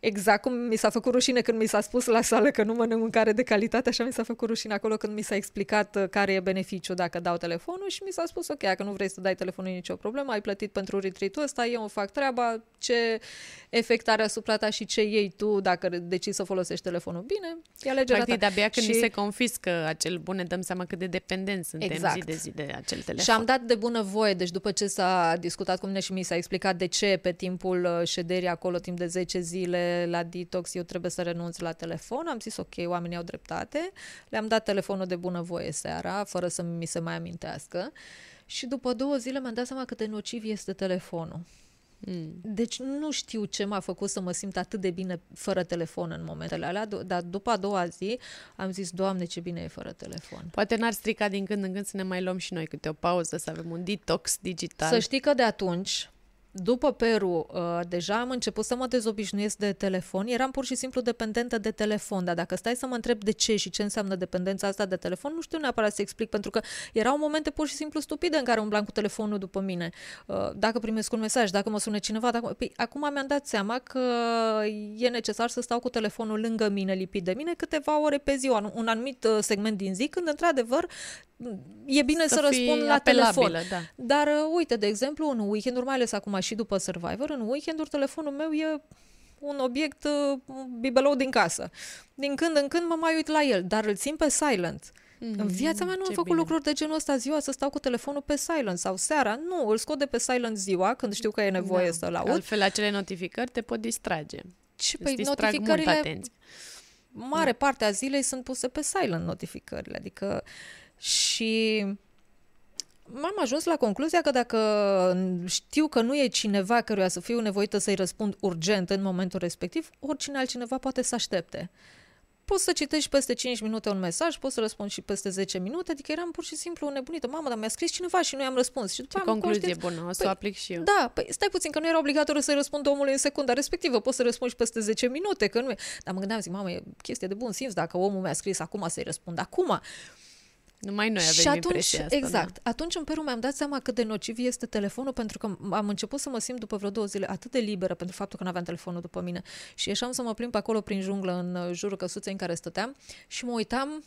Exact cum mi s-a făcut rușine când mi s-a spus la sală că nu mănânc mâncare de calitate, așa mi s-a făcut rușine acolo când mi s-a explicat uh, care e beneficiul dacă dau telefonul și mi s-a spus ok, dacă nu vrei să dai telefonul e nicio problemă, ai plătit pentru retreat-ul ăsta, eu îmi fac treaba, ce efect are asupra ta și ce iei tu dacă decizi să folosești telefonul bine, e alegerea Practic, ta. de-abia când Și- ni se confiscă acel bun, ne dăm seama cât de dependenți suntem Exact. zi de zi de acel telefon. Și am dat de bună voie, deci după ce s-a discutat cu mine și mi s-a explicat de ce pe timpul uh, șederii acolo, timp de 10 zile la detox, eu trebuie să renunț la telefon, am zis ok, oamenii au dreptate, le-am dat telefonul de bună voie seara, fără să mi se mai amintească și după două zile mi-am dat seama cât de nociv este telefonul. Mm. Deci nu știu ce m-a făcut să mă simt atât de bine fără telefon în momentele alea, do- dar după a doua zi am zis, Doamne, ce bine e fără telefon. Poate n-ar strica din când în când să ne mai luăm și noi câte o pauză, să avem un detox digital. Să știi că de atunci, după Peru, uh, deja am început să mă dezobișnuiesc de telefon. Eram pur și simplu dependentă de telefon, dar dacă stai să mă întreb de ce și ce înseamnă dependența asta de telefon, nu știu neapărat să explic, pentru că erau momente pur și simplu stupide în care umblam cu telefonul după mine. Uh, Dacă primesc un mesaj, dacă mă sună cineva, dacă... Păi, acum mi-am dat seama că e necesar să stau cu telefonul lângă mine, lipit de mine, câteva ore pe zi, un- un anumit uh, segment din zi, când într-adevăr e bine să, să fii răspund la telefon. apelabilă, Da. Dar uh, uite, de exemplu, în weekenduri, mai ales acum și după Survivor, în weekenduri telefonul meu e un obiect uh, bibelou din casă. Din când în când mă mai uit la el, dar îl țin pe silent. Mm, În viața mea nu am ce făcut bine. lucruri de genul ăsta ziua să stau cu telefonul pe silent sau seara. Nu, îl scot de pe silent ziua când știu că e nevoie Da, să-l că aud. Altfel, acele notificări te pot distrage. Și Îți păi distrag mult notificările, atenție. mare parte a zilei sunt puse pe silent notificările, adică și m-am ajuns la concluzia că dacă știu că nu e cineva căruia să fiu nevoită să-i răspund urgent în momentul respectiv, oricine altcineva poate să aștepte. Poți să citești peste 5 minute un mesaj, poți să răspund și peste 10 minute, adică eram pur și simplu nebunită. Mamă, dar mi-a scris cineva și nu i-am răspuns. Și după Ce aia am concluzie conștient- bună, o să Păi, o aplic și eu. da, păi stai puțin, că nu era obligatoriu să-i răspund omului în secunda respectivă, poți să răspunzi și peste 10 minute, că nu e. Dar mă gândeam, zic, mamă, e chestie de bun simț, dacă omul mi-a scris acum să-i răspund acum. Numai noi avem și atunci, impresia asta. exact, atunci în Peru mi-am dat seama cât de nociv este telefonul, pentru că am început să mă simt după vreo două zile atât de liberă pentru faptul că nu aveam telefonul după mine. Și ieșeam să mă plimb pe acolo prin junglă, în uh, jurul căsuței în care stăteam și mă uitam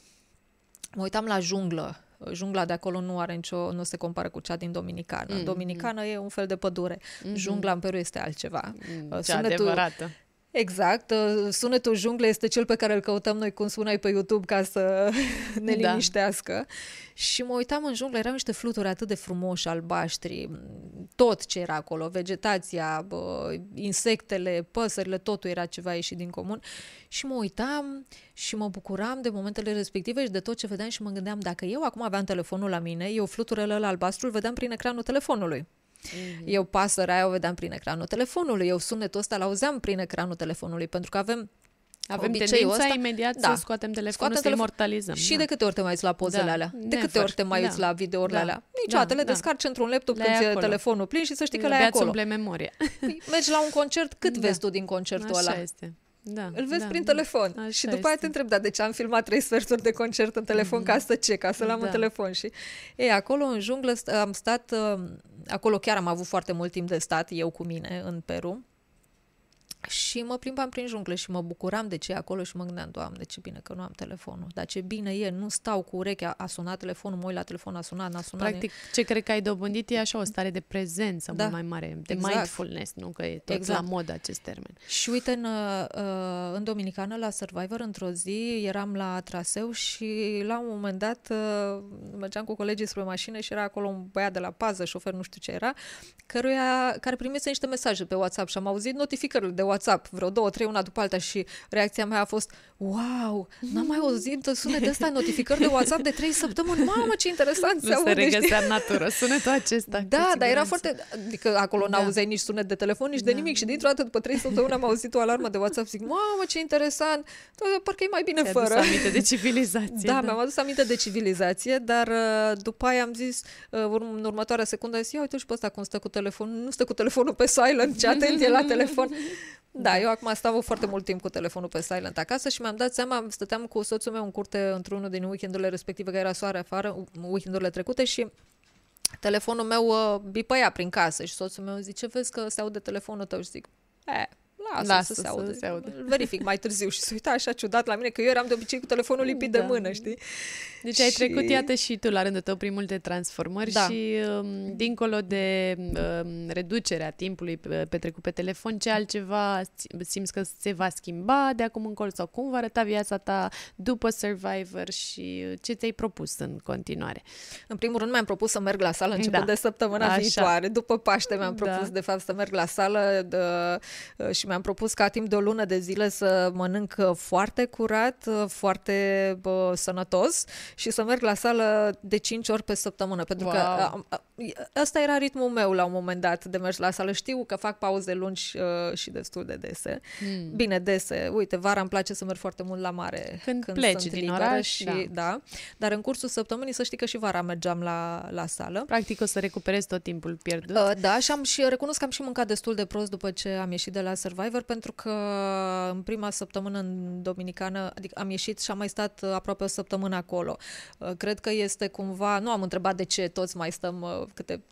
mă uitam la junglă. Jungla de acolo nu are nicio, nu se compară cu cea din Dominicană. Mm-hmm. Dominicană e un fel de pădure. Mm-hmm. Jungla în Peru este altceva. Mm, cea Sunetul, adevărată. Exact. Uh, sunetul junglei este cel pe care îl căutăm noi, cum spuneai pe YouTube, ca să ne da. liniștească. Și mă uitam în junglă, erau niște fluturi atât de frumoși, albaștri, tot ce era acolo, vegetația, bă, insectele, păsările, totul era ceva ieșit din comun. Și mă uitam și mă bucuram de momentele respective și de tot ce vedeam și mă gândeam, dacă eu acum aveam telefonul la mine, eu fluturele ăla albastru îl vedeam prin ecranul telefonului. Mm-hmm. Eu pasărea aia o vedeam prin ecranul telefonului, eu sunetul ăsta l-auzeam prin ecranul telefonului, pentru că avem avem tendința ăsta, imediat da, să scoatem telefonul, scoatem să telefon. imortalizăm. Și da. de câte ori te mai uiți la pozele da. alea? De câte ori te mai da. uiți la videourile da. alea? Niciodată, da. le descarci într-un laptop le când ți telefonul plin și să știi că le ai acolo. Le memorie. Păi, mergi la un concert, cât da. vezi tu din concertul Așa ăla? este. Da, Îl vezi da, prin telefon. Așa și după este. aia te întreb, da, de ce am filmat trei sferturi de concert în telefon? Mm-hmm. Ca să ce? Ca să-l am da. în telefon. Și, ei, acolo în junglă am stat, uh, acolo chiar am avut foarte mult timp de stat, eu cu mine, în Peru. Și mă plimbam prin jungle și mă bucuram de ce e acolo și mă gândeam, Doamne, ce bine că nu am telefonul. Dar ce bine e, nu stau cu urechea, a sunat telefonul, mă uit la telefon, a sunat, n-a sunat. Practic, ce cred că ai dobândit e așa o stare de prezență da. mult mai mare, de exact. mindfulness, nu că e tot exact. la mod acest termen. Și uite, în, uh, în Dominicană, la Survivor, într-o zi, eram la traseu și la un moment dat uh, mergeam cu colegii spre mașină și era acolo un băiat de la pază, șofer, nu știu ce era, căruia, care primise niște mesaje pe WhatsApp și am auzit notificările de WhatsApp, vreo două, trei, una după alta și reacția mea a fost wow, n-am mai auzit sunet ăsta, notificări de WhatsApp de trei săptămâni, mamă, ce interesant nu se aude. regăsea în natură, sunetul acesta. Da, dar era foarte, adică acolo da. n-auzeai nici sunet de telefon, nici da. de nimic și dintr-o dată după trei săptămâni am auzit o alarmă de WhatsApp, zic, mamă, ce interesant, parcă e mai bine Ți-a fără. aminte de civilizație. Da, da, mi-am adus aminte de civilizație, dar uh, după aia am zis, uh, în următoarea secundă, zis, ia uite și pe ăsta cum stă cu telefonul, nu stă cu telefonul pe silent, ce atent e la telefon. Da, eu acum stau foarte mult timp cu telefonul pe silent acasă și mi-am dat seama, stăteam cu soțul meu în curte într-unul din weekendurile respective, că era soare afară, weekendurile trecute și telefonul meu uh, bipăia prin casă și soțul meu zice, vezi că se aude telefonul tău. Și zic, e, lasă, lasă să, se aude. Să se aude. verific mai târziu și se uita așa ciudat la mine, că eu eram de obicei cu telefonul lipit da. de mână, știi? Deci ai și... trecut, iată, și tu la rândul tău prin multe transformări da. și um, dincolo de um, reducerea timpului petrecut pe telefon, ce altceva simți că se va schimba de acum încolo sau cum va arăta viața ta după Survivor și ce ți-ai propus în continuare? În primul rând mi-am propus să merg la sală începând da. de săptămâna Așa. viitoare. După Paște mi-am da. propus, da. de fapt, să merg la sală de, uh, și mi-am propus ca timp de o lună de zile să mănânc foarte curat, foarte bă, sănătos și să merg la sală de 5 ori pe săptămână, pentru wow. că ăsta era ritmul meu la un moment dat de mers la sală. Știu că fac pauze lungi uh, și destul de dese. Mm. Bine, dese. Uite, vara îmi place să merg foarte mult la mare. Când, când pleci din oraș, și, da. da. Dar în cursul săptămânii să știi că și vara mergeam la, la sală. Practic o să recuperezi tot timpul pierdut. Uh, da, și am și recunosc că am și mâncat destul de prost după ce am ieșit de la Survivor, pentru că în prima săptămână în Dominicană, adică am ieșit și am mai stat aproape o săptămână acolo. Uh, cred că este cumva, nu am întrebat de ce toți mai stăm uh, câte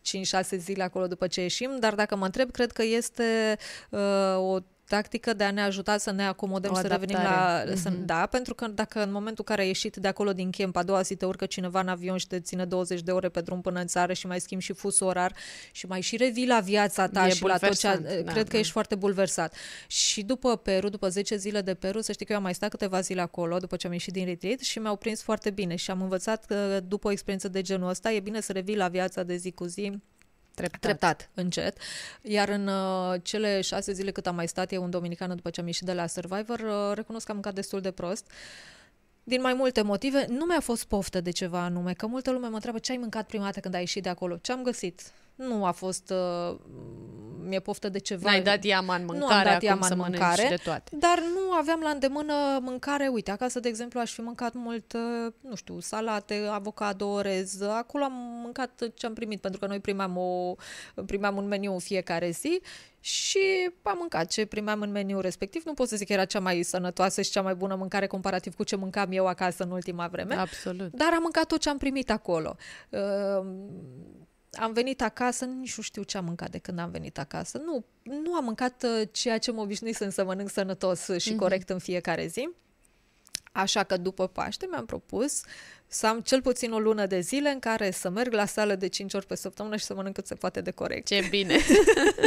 5-6 zile acolo după ce ieșim, dar dacă mă întreb, cred că este uh, o tactică de a ne ajuta să ne acomodăm, o să revenim la... Mm-hmm. Să, da, pentru că dacă în momentul în care ai ieșit de acolo din camp, a doua zi te urcă cineva în avion și te ține 20 de ore pe drum până în țară și mai schimbi și fusul orar și mai și revii la viața ta e și la tot ce... A, da, cred da. că ești foarte bulversat. Și după Peru, după 10 zile de Peru, să știi că eu am mai stat câteva zile acolo după ce am ieșit din retreat și mi-au prins foarte bine și am învățat că după o experiență de genul ăsta e bine să revii la viața de zi cu zi Treptat. Treptat, încet. Iar în uh, cele șase zile cât am mai stat eu în Dominicană după ce am ieșit de la Survivor, uh, recunosc că am mâncat destul de prost. Din mai multe motive, nu mi-a fost poftă de ceva anume, că multă lume mă întreabă ce ai mâncat prima dată când ai ieșit de acolo. Ce am găsit? Nu a fost... Uh, mi-e poftă de ceva. N-ai dat iama în mâncare, nu am dat acum iama să în mănânci mâncare, de toate. Dar nu aveam la îndemână mâncare. Uite, acasă, de exemplu, aș fi mâncat mult, uh, nu știu, salate, avocado, orez. Acolo am mâncat ce am primit, pentru că noi primeam, o, primeam un meniu în fiecare zi și am mâncat ce primeam în meniu respectiv. Nu pot să zic că era cea mai sănătoasă și cea mai bună mâncare comparativ cu ce mâncam eu acasă în ultima vreme. Absolut. Dar am mâncat tot ce am primit acolo. Uh, am venit acasă, nici nu știu ce am mâncat de când am venit acasă. Nu, nu am mâncat uh, ceea ce mă obișnuisem să mănânc sănătos și mm-hmm. corect în fiecare zi. Așa că după Paște mi-am propus să am cel puțin o lună de zile în care să merg la sală de 5 ori pe săptămână și să mănânc cât se poate de corect. Ce bine!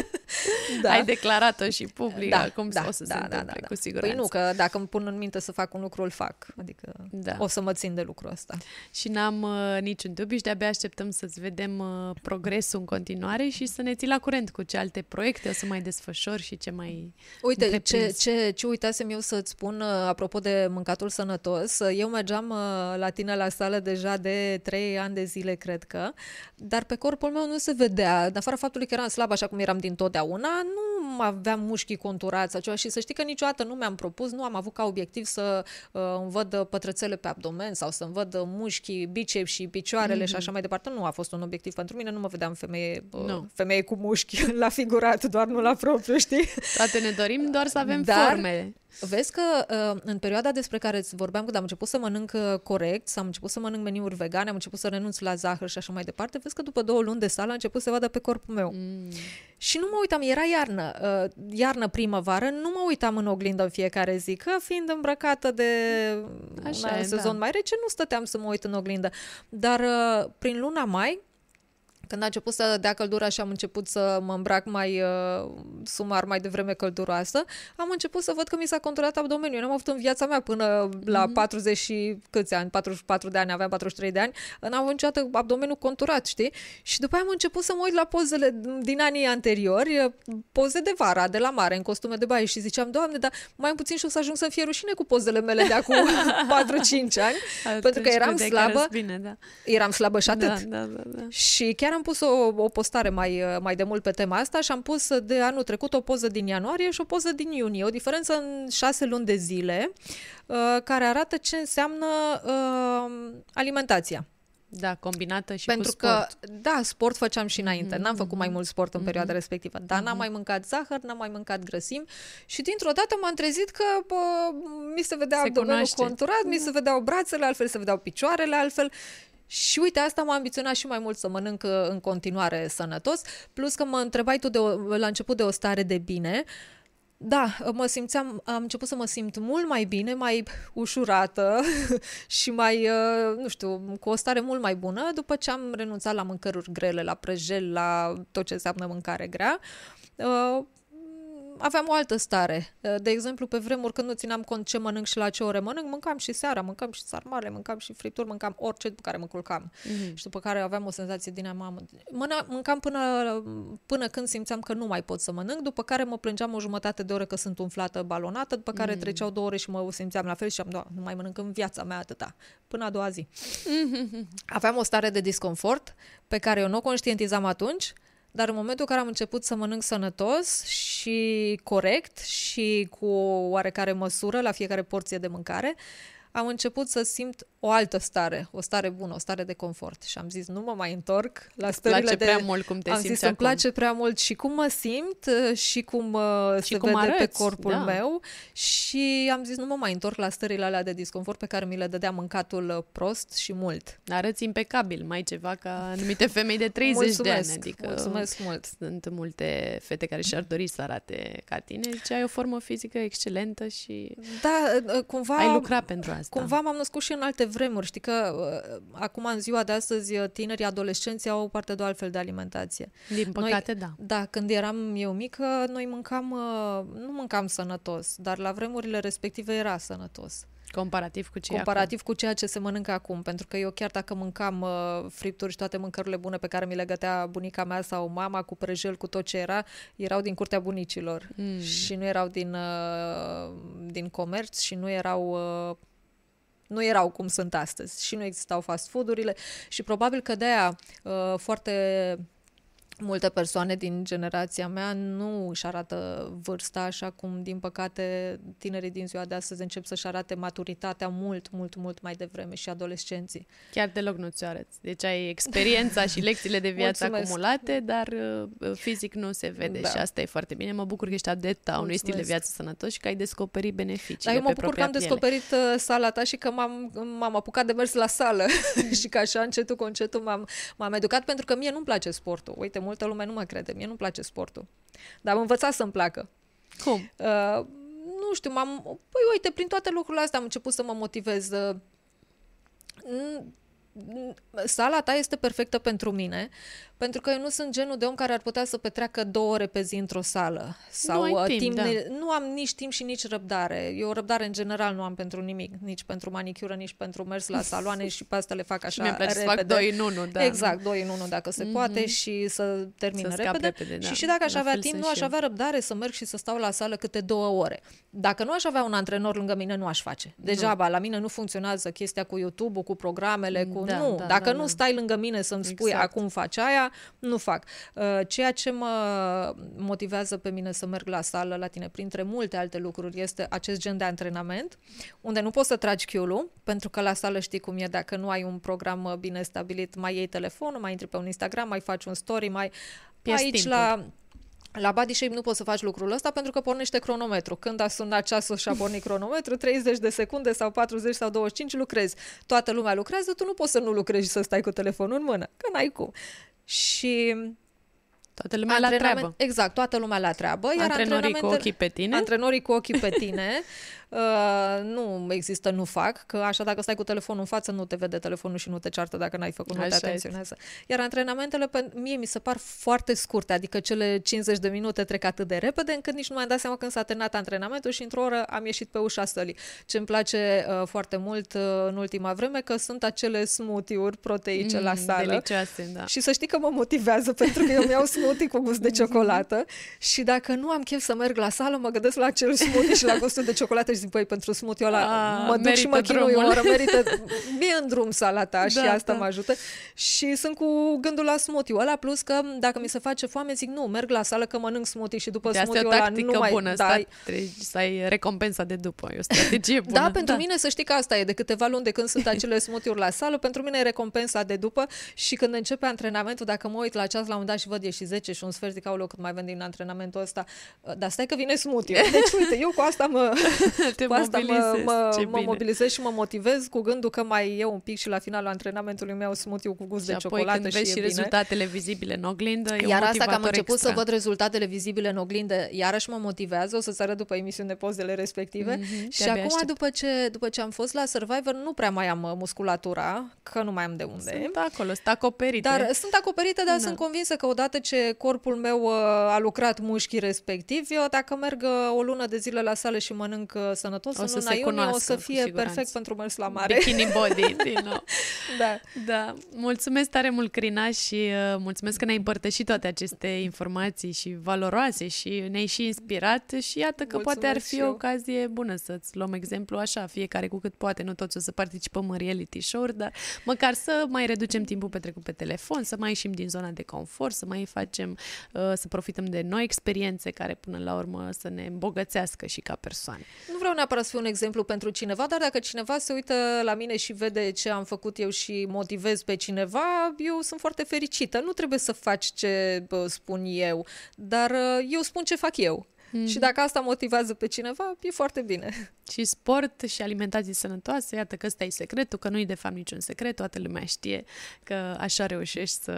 da. Ai declarat-o și public, da, acum da, o să da, se da, întâmple, da, da. cu siguranță. Păi nu, că dacă îmi pun în minte să fac un lucru, îl fac. Adică Da. o să mă țin de lucrul ăsta. Și n-am uh, niciun dubiu și de-abia așteptăm să-ți vedem uh, progresul în continuare și să ne ții la curent cu ce alte proiecte o să mai desfășori și ce mai Uite, ce, întreprins. ce, ce uitasem eu să-ți spun uh, apropo de mâncatul sănătos, uh, eu mergeam uh, la tine la sală deja de 3 ani de zile, cred că, dar pe corpul meu nu se vedea, în afara faptului că eram slab așa cum eram din totdeauna, nu aveam mușchii conturați sau ceva și să știi că niciodată nu mi-am propus, nu am avut ca obiectiv să uh, îmi văd pătrățele pe abdomen sau să-mi văd mușchii, biceps și picioarele mm-hmm. și așa mai departe. Nu a fost un obiectiv pentru mine, nu mă vedeam femeie, uh, Nu. femeie cu mușchi la figurat, doar nu la propriu, știi? Toate ne dorim doar să avem Dar- forme. Vezi că uh, în perioada despre care îți vorbeam când am început să mănânc uh, corect, am început să mănânc meniuri vegane, am început să renunț la zahăr și așa mai departe, vezi că după două luni de sală a început să vadă pe corpul meu. Mm. Și nu mă uitam, era iarnă, uh, iarnă, primăvară, nu mă uitam în oglindă în fiecare zi, că fiind îmbrăcată de Așa un e, sezon da. mai rece, nu stăteam să mă uit în oglindă. Dar uh, prin luna mai, când a început să dea căldura și am început să mă îmbrac mai uh, sumar, mai devreme călduroasă, am început să văd că mi s-a conturat abdomeniul. Eu n-am avut în viața mea până la 40 și câți ani, 44 de ani, aveam 43 de ani, n-am avut niciodată abdomeniul conturat, știi? Și după aia am început să mă uit la pozele din anii anteriori, uh, poze de vara, de la mare, în costume de baie și ziceam, Doamne, dar mai puțin și o să ajung să-mi fie rușine cu pozele mele de acum 4-5 ani, pentru că Atunci eram credeai că slabă, arăți Bine, da. eram slabă și atât. Da, da, da, da. Și chiar am pus o, o postare mai, uh, mai de mult pe tema asta și am pus de anul trecut o poză din ianuarie și o poză din iunie. O diferență în șase luni de zile uh, care arată ce înseamnă uh, alimentația. Da, combinată și Pentru cu că, sport. da, sport făceam și înainte. N-am făcut mai mult sport în Mhm. perioada respectivă, dar n-am mai mâncat zahăr, n-am mai mâncat grăsimi și dintr-o dată m-am trezit că bă, mi se vedea Se abdomenul cunoaște. Da. conturat, mi se vedeau brațele altfel, se vedeau picioarele altfel. Și uite, asta m-a ambiționat și mai mult să mănânc uh, în continuare sănătos, plus că mă întrebai tu de o, la început de o stare de bine. Da, mă simțeam, am început să mă simt mult mai bine, mai ușurată și mai, uh, nu știu, cu o stare mult mai bună după ce am renunțat la mâncăruri grele, la prăjel, la tot ce înseamnă mâncare grea. Uh, aveam o altă stare. Uh, De exemplu, pe vremuri când nu țineam cont ce mănânc și la ce ore mănânc, mâncam și seara, mâncam și sarmale, mâncam și fripturi, mâncam orice după care mă culcam. Mhm. Și după care aveam o senzație din aia, mamă, mâna, mâncam până, până când simțeam că nu mai pot să mănânc, după care mă plângeam o jumătate de oră că sunt umflată, balonată, după care treceau două ore și mă simțeam la fel și am, da, nu mai mănânc în viața mea atâta, până a doua zi. Aveam o stare de disconfort pe care eu nu o conștientizam atunci, dar în momentul în care am început să mănânc sănătos și corect și cu o oarecare măsură la fiecare porție de mâncare, am început să simt o altă stare, o stare bună, o stare de confort. Și am zis, nu mă mai întorc la stările place de... prea mult cum te am simți zis, îmi acum. place prea mult și cum mă simt uh, și cum uh, Și se cum vede pe arăți, corpul da. meu și am zis, nu mă mai întorc la stările alea de disconfort pe care mi le dădea mâncatul uh, prost și mult. Arăți impecabil, mai ceva ca anumite femei de 30 mulțumesc, de ani. Adică mulțumesc mult. sunt multe fete care și-ar dori să arate ca tine. Deci ai o formă fizică excelentă și Da, uh, cumva... ai lucrat pentru asta. Cumva m-am născut și în alte vremuri. Știi că uh, acum, în ziua de astăzi, uh, tinerii adolescenții au parte de o altfel de alimentație. Din păcate, da. Da, când eram eu mică, noi mâncam, uh, nu mâncam sănătos, dar la vremurile respective era sănătos. Comparativ cu ce e comparativ cu ceea ce se mănâncă acum. Pentru că eu chiar dacă mâncam uh, fripturi și toate mâncărurile bune pe care mi le gătea bunica mea sau mama cu prăjel, cu tot ce era, erau din curtea bunicilor. Mm. Și nu erau din, uh, din comerț și nu erau... Uh, nu erau cum sunt astăzi și nu existau fast food-urile și probabil că de-aia uh, foarte multe persoane din generația mea nu își arată vârsta așa cum, din păcate, tinerii din ziua de astăzi încep să-și arate maturitatea mult, mult, mult mai devreme și adolescenții. Chiar deloc nu ți arăți. Deci ai experiența și lecțiile de viață Mulțumesc. acumulate, dar uh, fizic nu se vede Da. și asta e foarte bine. Mă bucur că ești adepta a unui stil de Mulțumesc. viață sănătos și că ai descoperit beneficiile Dar eu mă pe bucur că am propria piele. descoperit uh, sala ta și că m-am, m-am apucat de mers la sală și că așa încetul cu încetul m-am, m-am educat pentru că mie nu-mi place sportul. Uite, multă lume nu mă crede, mie nu-mi place sportul. Dar am învățat să-mi placă. Cum? Uh, nu nu știu, m-am, păi uite, prin toate lucrurile astea am început să mă motivez. Uh, sala ta este perfectă pentru mine, pentru că eu nu sunt genul de om care ar putea să petreacă două ore pe zi într-o sală. Sau nu, uh, timp, timp da. ne... nu am nici timp și nici răbdare. Eu răbdare în general nu am pentru nimic, nici pentru manicură, nici pentru mers la saloane și pe asta le fac așa Și mi-e place să repede. fac doi în unu, da. Exact, doi în unu dacă se mm-hmm. poate și să termin Să scap repede. repede, da. Și și dacă aș La avea fel timp, sunt nu și aș eu. avea răbdare să merg și să stau la sală câte două ore. Dacă nu aș avea un antrenor lângă mine, nu aș face. Degeaba, la mine nu funcționează chestia cu YouTube-ul, cu programele, cu... Da, nu, da, dacă da, nu da. stai lângă mine să-mi spui Exact. acum faci aia, nu fac. Uh, Ceea ce mă motivează pe mine să merg la sală la tine, printre multe alte lucruri, este acest gen de antrenament, unde nu poți să tragi chiulul, pentru că la sală știi cum e, dacă nu ai un program uh, bine stabilit, mai iei telefonul, mai intri pe un Instagram, mai faci un story, mai... Pierzi Aici timpul. la la body shape nu poți să faci lucrul ăsta pentru că pornește cronometru. Când a sunat ceasul și a pornit cronometru, 30 de secunde sau 40 sau 25 lucrezi. Toată lumea lucrează, tu nu poți să nu lucrezi și să stai cu telefonul în mână, că n-ai cum. Și Toată lumea la antrenament- treabă. Exact, toată lumea la treabă. Iar Antrenorii cu antrenamentele- ochii pe tine. Antrenorii cu ochii pe tine. uh, nu există, nu fac, că așa dacă stai cu telefonul în față, nu te vede telefonul și nu te ceartă dacă n-ai făcut, nu te Așa este. atenționează. Iar antrenamentele, pe, mie mi se par foarte scurte, adică cele 50 de minute trec atât de repede, încât nici nu mi-am dat seama când s-a terminat antrenamentul și într-o oră am ieșit pe ușa sălii. Ce îmi place uh, foarte mult uh, în ultima vreme, că sunt acele smoothie-uri proteice la sală. Delicioase, da. Și să știi că mă motivează pentru că eu mi-au smoothie cu gust de ciocolată și dacă nu am chef să merg la sală, mă gândesc la acel smoothie și la gustul de ciocolată și zic, păi, pentru smoothie ăla A, mă duc și mă merită chinui o drumul. oră, merită, mie în drum sala ta și Da, asta da. mă ajută. Și sunt cu gândul la smoothie ăla, plus că dacă mi se face foame, zic, nu, merg la sală că mănânc smoothie și după De asta e o smoothie ăla tactică nu mai... bună, da, sta, trebuie să ai recompensa de după, e o strategie bună. da, pentru mine să știi că asta e. De câteva luni de când sunt acele smoothie-uri la sală, pentru mine e recompensa de după și când începe antrenamentul, dacă mă uit la ceas la un dat și văd e și 10 și un sfert, zic, aoleu, cât mai avem din antrenamentul ăsta. Dar stai că vine smoothie Deci, uite, eu cu asta mă, Te cu asta mă, mobilizezi, mă, ce mă bine. mobilizez și mă motivez cu gândul că mai e un pic și la finalul antrenamentului meu smoothie cu gust Și de apoi ciocolată când și vezi e și bine. rezultatele vizibile în oglindă, e un Iar asta că am motivator început extra. să văd rezultatele vizibile în oglindă, iarăși mă motivează, o să-ți arăt după emisiune pozele respective. Mhm, și de-abia acum, aștept. după ce, după ce am fost la Survivor, nu prea mai am uh, musculatura, că nu mai am de unde. Sunt acolo, sunt acoperite. Dar sunt acoperite, dar Da. sunt convinsă că odată ce corpul meu uh, a lucrat mușchii respectiv, eu dacă merg uh, o lună de zile la sală și mănânc uh, sănătos, O în să luna se iunie o cunoască, să cu fie siguranță. perfect pentru mers la mare. Bikini body, din nou. da. Da, mulțumesc tare mult, Crina, și uh, mulțumesc că ne-ai împărtășit toate aceste informații și valoroase și ne-ai și inspirat și iată că poate ar Mulțumesc fi și o eu. ocazie bună să-ți luăm exemplu așa, fiecare cu cât poate, nu toți o să participăm în reality show-uri, dar măcar să mai reducem timpul petrecut pe telefon, să mai ieșim din zona de confort, să mai facem, uh, să profităm de noi experiențe care până la urmă să ne îmbogățească și ca persoane. Nu vreau neapărat să fiu un exemplu pentru cineva, dar dacă cineva se uită la mine și vede ce am făcut eu și motivez pe cineva, eu sunt foarte fericită. Nu trebuie să faci ce bă, spun eu, dar uh, eu spun ce fac eu. Mm. Și dacă asta motivează pe cineva, e foarte bine. Și sport și alimentație sănătoasă, iată că ăsta e secretul, că nu e de fapt niciun secret, toată lumea știe că așa reușești să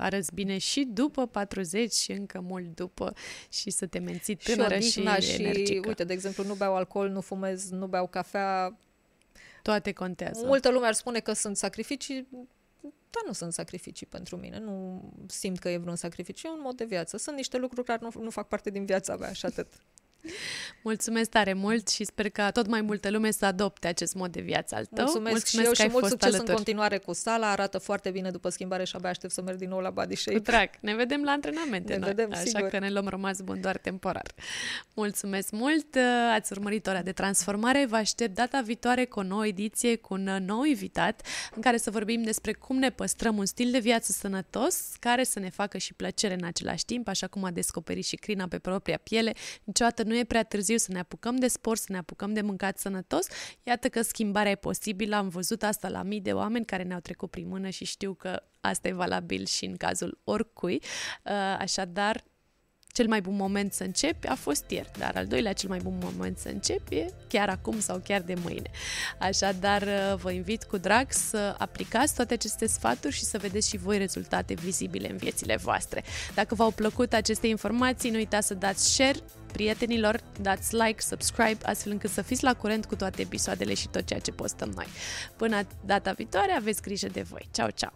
arăți bine și după 40 și încă mult după și să te menții tânără și, odihna și și, energică. uite, de exemplu, nu beau alcool, nu fumez, nu beau cafea. Toate contează. Multă lume ar spune că sunt sacrificii, dar nu sunt sacrificii pentru mine. Nu simt că e vreun sacrificiu, e un mod de viață. Sunt niște lucruri care nu, nu fac parte din viața mea și atât. Mulțumesc tare mult și sper ca tot mai multă lume să adopte acest mod de viață al tău. Mulțumesc, și eu că și ai mult fost succes alături. în continuare cu sala. Arată foarte bine după schimbare și abia aștept să merg din nou la body shape. Cu drag. Ne vedem la antrenamente Ne noi, vedem, așa sigur. că ne luăm rămas bun doar temporar. Mulțumesc mult! Ați urmărit ora de transformare. Vă aștept data viitoare cu o nouă ediție, cu un nou invitat, în care să vorbim despre cum ne păstrăm un stil de viață sănătos, care să ne facă și plăcere în același timp, așa cum a descoperit și Crina pe propria piele. Niciodată nu e prea târziu să ne apucăm de sport, să ne apucăm de mâncat sănătos. Iată că schimbarea e posibilă. Am văzut asta la mii de oameni care ne-au trecut prin mână și știu că asta e valabil și în cazul oricui. Uh, Așadar, cel mai bun moment să începi a fost ieri, dar al doilea cel mai bun moment să începi e chiar acum sau chiar de mâine. Așadar, uh, vă invit cu drag să aplicați toate aceste sfaturi și să vedeți și voi rezultate vizibile în viețile voastre. Dacă v-au plăcut aceste informații, nu uitați să dați share prietenilor, dați like, subscribe, astfel încât să fiți la curent cu toate episoadele și tot ceea ce postăm noi. Până data viitoare, aveți grijă de voi. Ciao, ciao!